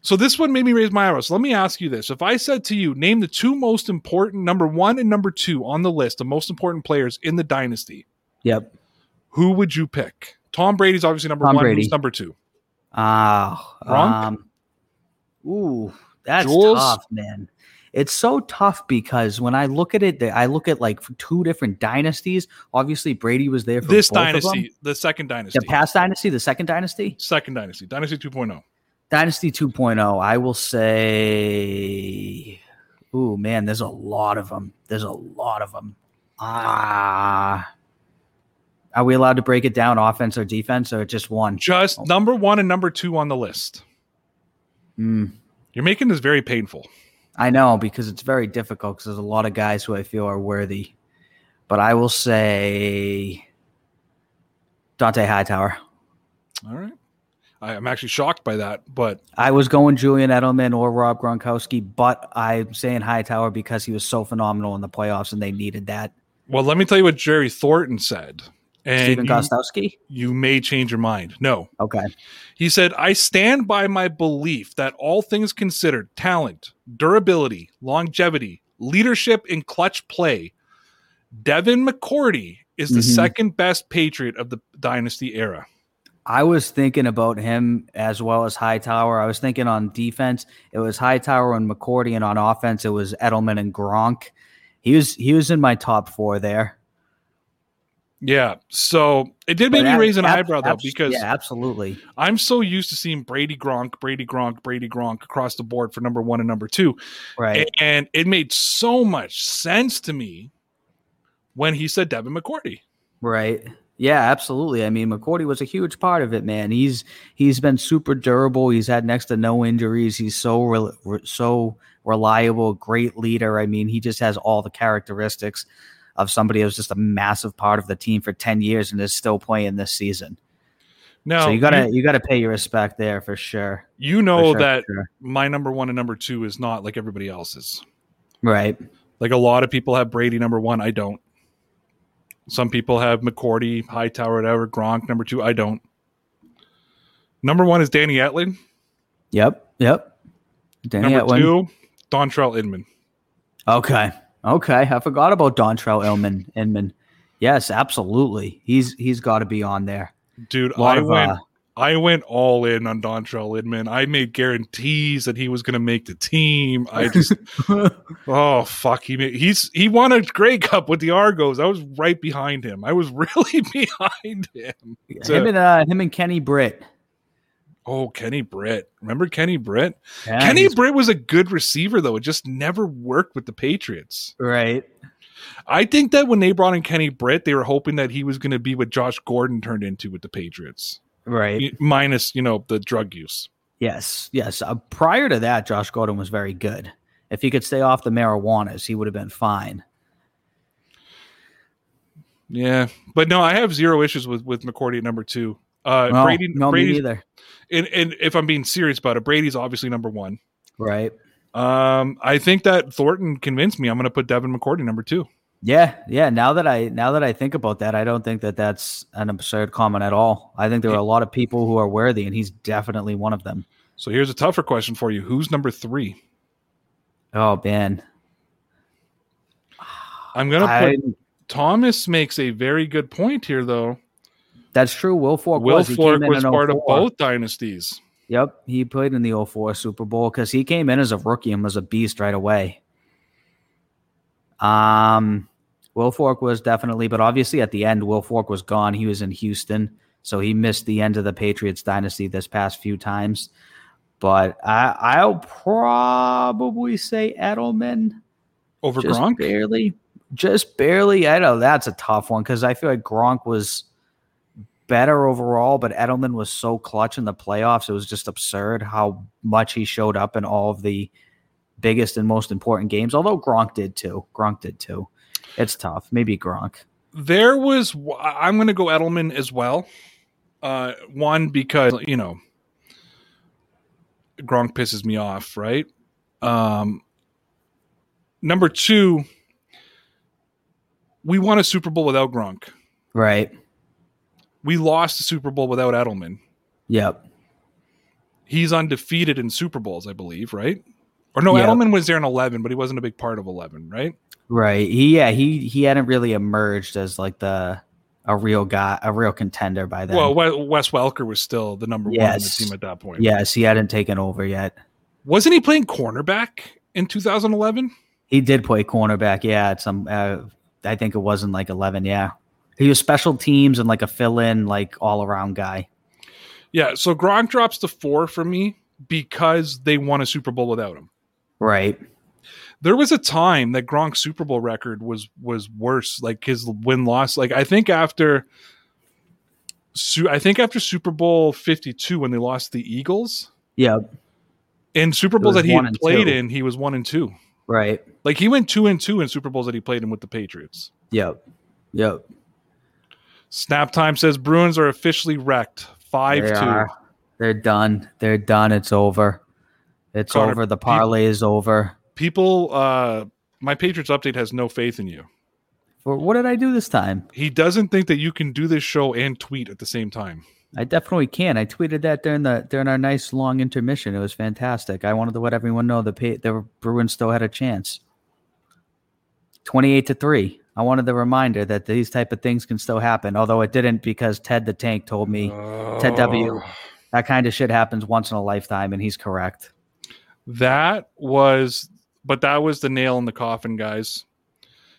So this one made me raise my eyebrows. So let me ask you this: If I said to you, name the two most important, number one and number two on the list the most important players in the dynasty, Yep. who would you pick? Tom Brady's obviously number Tom one. Brady. Who's number two? Ah, Gronk? um, ooh, that's Jules? tough, man. It's so tough because when I look at it, I look at like two different dynasties. Obviously, Brady was there for This both of them. dynasty, the second dynasty, the past dynasty, the second dynasty, second dynasty, dynasty oh. 2.0. dynasty 2.0. I will say, oh man, there's a lot of them. There's a lot of them. Ah, are we allowed to break it down, offense or defense, or just one? Just number one and number two on the list. Hmm. You're making this very painful. I know because it's very difficult because there's a lot of guys who I feel are worthy. But I will say Dont'a Hightower. All right. I, I'm actually shocked by that, but I was going Julian Edelman or Rob Gronkowski, but I'm saying Hightower because he was so phenomenal in the playoffs and they needed that. well, let me tell you what Jerry Thornton said. And Stephen you, Gostkowski? you may change your mind. No, Okay. He said, I stand by my belief that all things considered talent, durability, longevity, leadership, and clutch play, Devin McCourty is the Mhm. second best Patriot of the Dynasty era. I was thinking about him as well as Hightower. I was thinking on defense, it was Hightower and McCourty, and on offense, it was Edelman and Gronk. He was he was in my top four there. Yeah. So it did make But me raise an ab- eyebrow, though, because yeah, absolutely. I'm so used to seeing Brady Gronk, Brady Gronk, Brady Gronk across the board for number one and number two. Right. And it made so much sense to me when he said Devin McCourty. Right. Yeah, absolutely. I mean, McCourty was a huge part of it, man. He's he's been super durable. He's had next to no injuries. He's so re- so reliable, great leader. I mean, he just has all the characteristics of somebody who's just a massive part of the team for 10 years and is still playing this season. No, so you got to you, got to pay your respect there for sure. you know sure, that sure. my number one and number two is not like everybody else's. Right. Like a lot of people have Brady number one. I don't. Some people have McCourty, Hightower, whatever, Gronk number two. I don't. Number one is Danny Etling. Yep. Yep. Danny number Etling. two, Dontrell Inman. Okay. Okay. I forgot about Dontrell Inman. Inman. Yes, absolutely. He's he's got to be on there. Dude, I of, went uh, I went all in on Dontrell Inman. I made guarantees that he was going to make the team. I just oh fuck he made, he's he won a Grey Cup with the Argos. I was right behind him. I was really behind him. So- him and uh, him and Kenny Britt. Oh, Kenny Britt. Remember Kenny Britt? Yeah, Kenny Britt was a good receiver, though. It just never worked with the Patriots. right. I think that when they brought in Kenny Britt, they were hoping that he was going to be what Josh Gordon turned into with the Patriots, Right. Minus, you know, the drug use. Yes. Yes. Uh, prior to that, Josh Gordon was very good. If he could stay off the marijuanas, he would have been fine. Yeah. But no, I have zero issues with, with McCourty at number two. Uh, Brady, no, me neither. and, and if I'm being serious about it, Brady's obviously number one. Right. Um, I think that Thornton convinced me. I'm going to put Devin McCourty number two. Yeah, yeah. Now that I now that I think about that, I don't think that that's an absurd comment at all. I think there are a lot of people who are worthy, and he's definitely one of them. So here's a tougher question for you. Who's number three? Oh man, I'm going to I, put Thomas makes a very good point here, though. That's true. Wilfork Will was. Fork was part of both dynasties. Yep, he played in the 04 Super Bowl because he came in as a rookie and was a beast right away. Um, Wilfork was definitely, but obviously at the end, Wilfork was gone. He was in Houston, so he missed the end of the Patriots dynasty this past few times. But I, I'll probably say Edelman Over just Gronk? barely, just barely. I know that's a tough one because I feel like Gronk was better overall, but Edelman was so clutch in the playoffs. It was just absurd how much he showed up in all of the biggest and most important games. Although Gronk did too. Gronk did too. It's tough. Maybe Gronk. There was, I'm going to go Edelman as well. Uh, one, because, you know, Gronk pisses me off, right? Um, number two, we won a Super Bowl without Gronk. Right. We lost the Super Bowl without Edelman. Yep. He's undefeated in Super Bowls, I believe, right? Or no, Yeah. Edelman was there in 11, but he wasn't a big part of 11, right? Right. He yeah, he he hadn't really emerged as like the a real guy, a real contender by then. Well, Wes Welker was still the number one on the team at that point. yes, he hadn't taken over yet. Wasn't he playing cornerback in 2011? He did play cornerback, yeah, at some uh, I think it was in like 11, yeah. He was special teams and like a fill-in like all-around guy. Yeah, so Gronk drops to four for me because they won a Super Bowl without him. Right. There was a time that Gronk's Super Bowl record was was worse, like his win loss. Like I think after, I think after Super Bowl Fifty Two when they lost the Eagles Yep. in Super Bowls that he had played two. in, he was one and two. Right. Like he went two and two in Super Bowls that he played in with the Patriots. Yep. Yep. Snap time says Bruins are officially wrecked. Five They two. are. They're done. They're done. It's over. It's Connor, over. The parlay is over. People, uh, my Patriots update has no faith in you. For what did I do this time? He doesn't think that you can do this show and tweet at the same time. I definitely can. I tweeted that during the during our nice long intermission. It was fantastic. I wanted to let everyone know the the Bruins still had a chance. Twenty eight to three. I wanted the reminder that these type of things can still happen. Although it didn't because Ted the Tank told me Ted oh. W. that kind of shit happens once in a lifetime, and he's correct. That was, but that was the nail in the coffin, guys.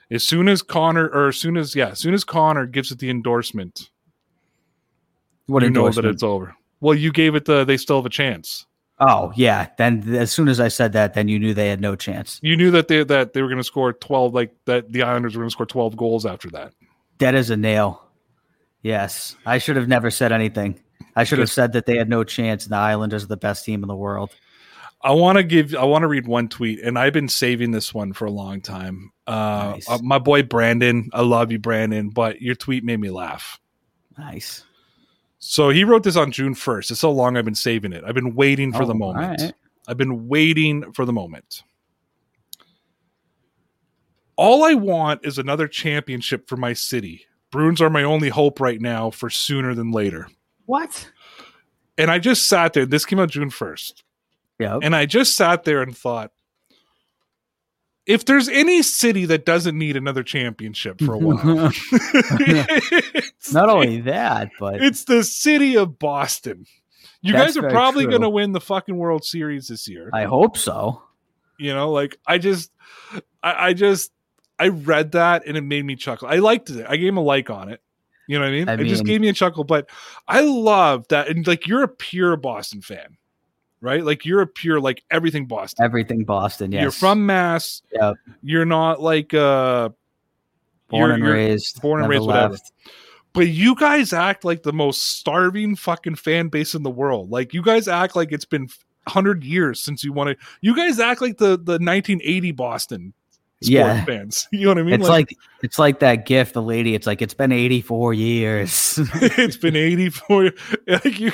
As soon as Connor, or as soon as yeah, as soon as Connor gives it the endorsement, What you know that it's over. Well, you gave it the they still have a chance. Oh yeah. Then as soon as I said that, then you knew they had no chance. You knew that they that they were going to score twelve, like that the Islanders were going to score twelve goals after that. Dead as a nail. Yes, I should have never said anything. I should have said that they had no chance. And the Islanders are the best team in the world. I want to give. I want to read one tweet, and I've been saving this one for a long time. Uh, Nice. uh, my boy Brandon, I love you, Brandon, but your tweet made me laugh. Nice. So he wrote this on June first. It's so long I've been saving it. I've been waiting for Oh, the moment. right. I've been waiting for the moment. All I want is another championship for my city. Bruins are my only hope right now for sooner than later. What? And I just sat there. This came out June 1st. Yep. And I just sat there and thought, if there's any city that doesn't need another championship for a while, Not only that, but it's the city of Boston. You guys are probably going to win the fucking World Series this year. I hope so. you know, like I just, I, I just, I read that and it made me chuckle. I liked it. I gave him a like on it. You know what I mean? I it just gave me a chuckle. But I love that, and like you're a pure Boston fan, right? Like you're a pure like everything Boston. Everything Boston. Yes. You're from Mass. Yep. You're not like uh born and raised. born and raised, whatever. left. But you guys act like the most starving fucking fan base in the world. Like you guys act like it's been hundred years since you wanted. You guys act like the the 1980 Boston Yeah. fans. You know what I mean? It's like, it's like that gift. The lady. It's like it's been 84 years. it's been 84. Like you,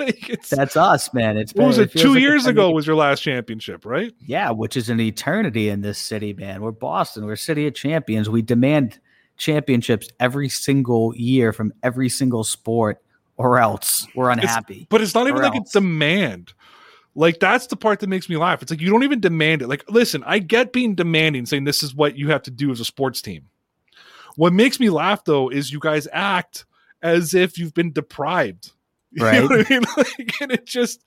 like it's. That's us, man. It's what was been- it? Two like years been ago was your last championship, right? Yeah, which is an eternity in this city, man. We're Boston. We're city of champions. We demand championships every single year from every single sport, or else we're unhappy. But it's not even like a else. demand. Like that's the part that makes me laugh. It's like you don't even demand it. Like, listen, I get being demanding, saying this is what you have to do as a sports team. What makes me laugh though is you guys act as if you've been deprived. You know Right. I mean? Like, and it just,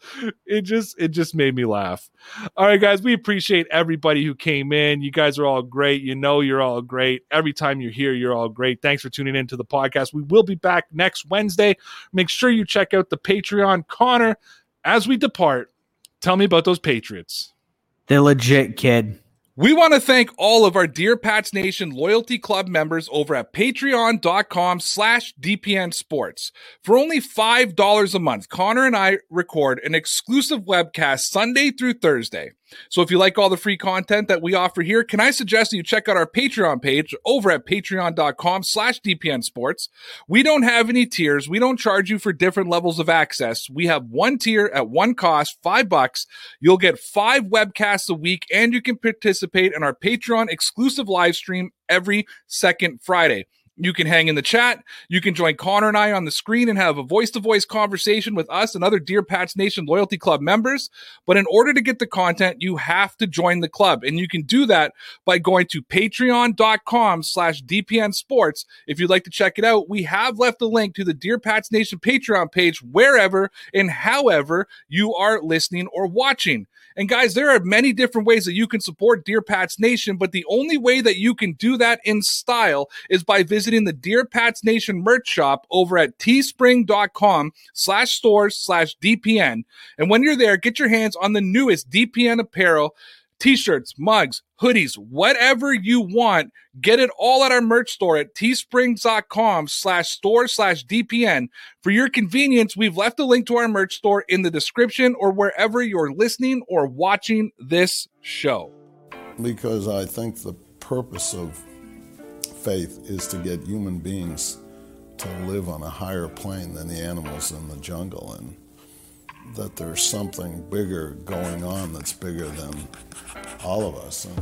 it just, it just made me laugh. All right, guys, we appreciate everybody who came in. You guys are all great. You know, you're all great. Every time you're here, you're all great. Thanks for tuning in to the podcast. We will be back next Wednesday. Make sure you check out the Patreon. Connor, as we depart, tell me about those Patriots. They're legit, kid. We want to thank all of our Dear Pats Nation Loyalty Club members over at patreon.com slash DPN Sports. For only $5 a month, Connor and I record an exclusive webcast Sunday through Thursday. So if you like all the free content that we offer here, can I suggest that you check out our Patreon page over at patreon.com slash DPN Sports. We don't have any tiers. We don't charge you for different levels of access. We have one tier at one cost, five bucks. You'll get five webcasts a week and you can participate in our Patreon exclusive live stream every second Friday. You can hang in the chat. You can join Connor and I on the screen and have a voice to voice conversation with us and other Dear Pats Nation Loyalty Club members. But in order to get the content, you have to join the club. And you can do that by going to patreon.com slash DPN Sports. If you'd like to check it out, we have left a link to the Dear Pats Nation Patreon page wherever and however you are listening or watching. And guys, there are many different ways that you can support Dear Pats Nation, but the only way that you can do that in style is by visiting the Dear Pats Nation merch shop over at teespring.com slash stores slash DPN. And when you're there, get your hands on the newest DPN apparel t-shirts, mugs, hoodies, whatever you want. Get it all at our merch store at teesprings.com slash store slash DPN. For your convenience, we've left a link to our merch store in the description or wherever you're listening or watching this show. Because I think the purpose of faith is to get human beings to live on a higher plane than the animals in the jungle and that there's something bigger going on that's bigger than all of us. And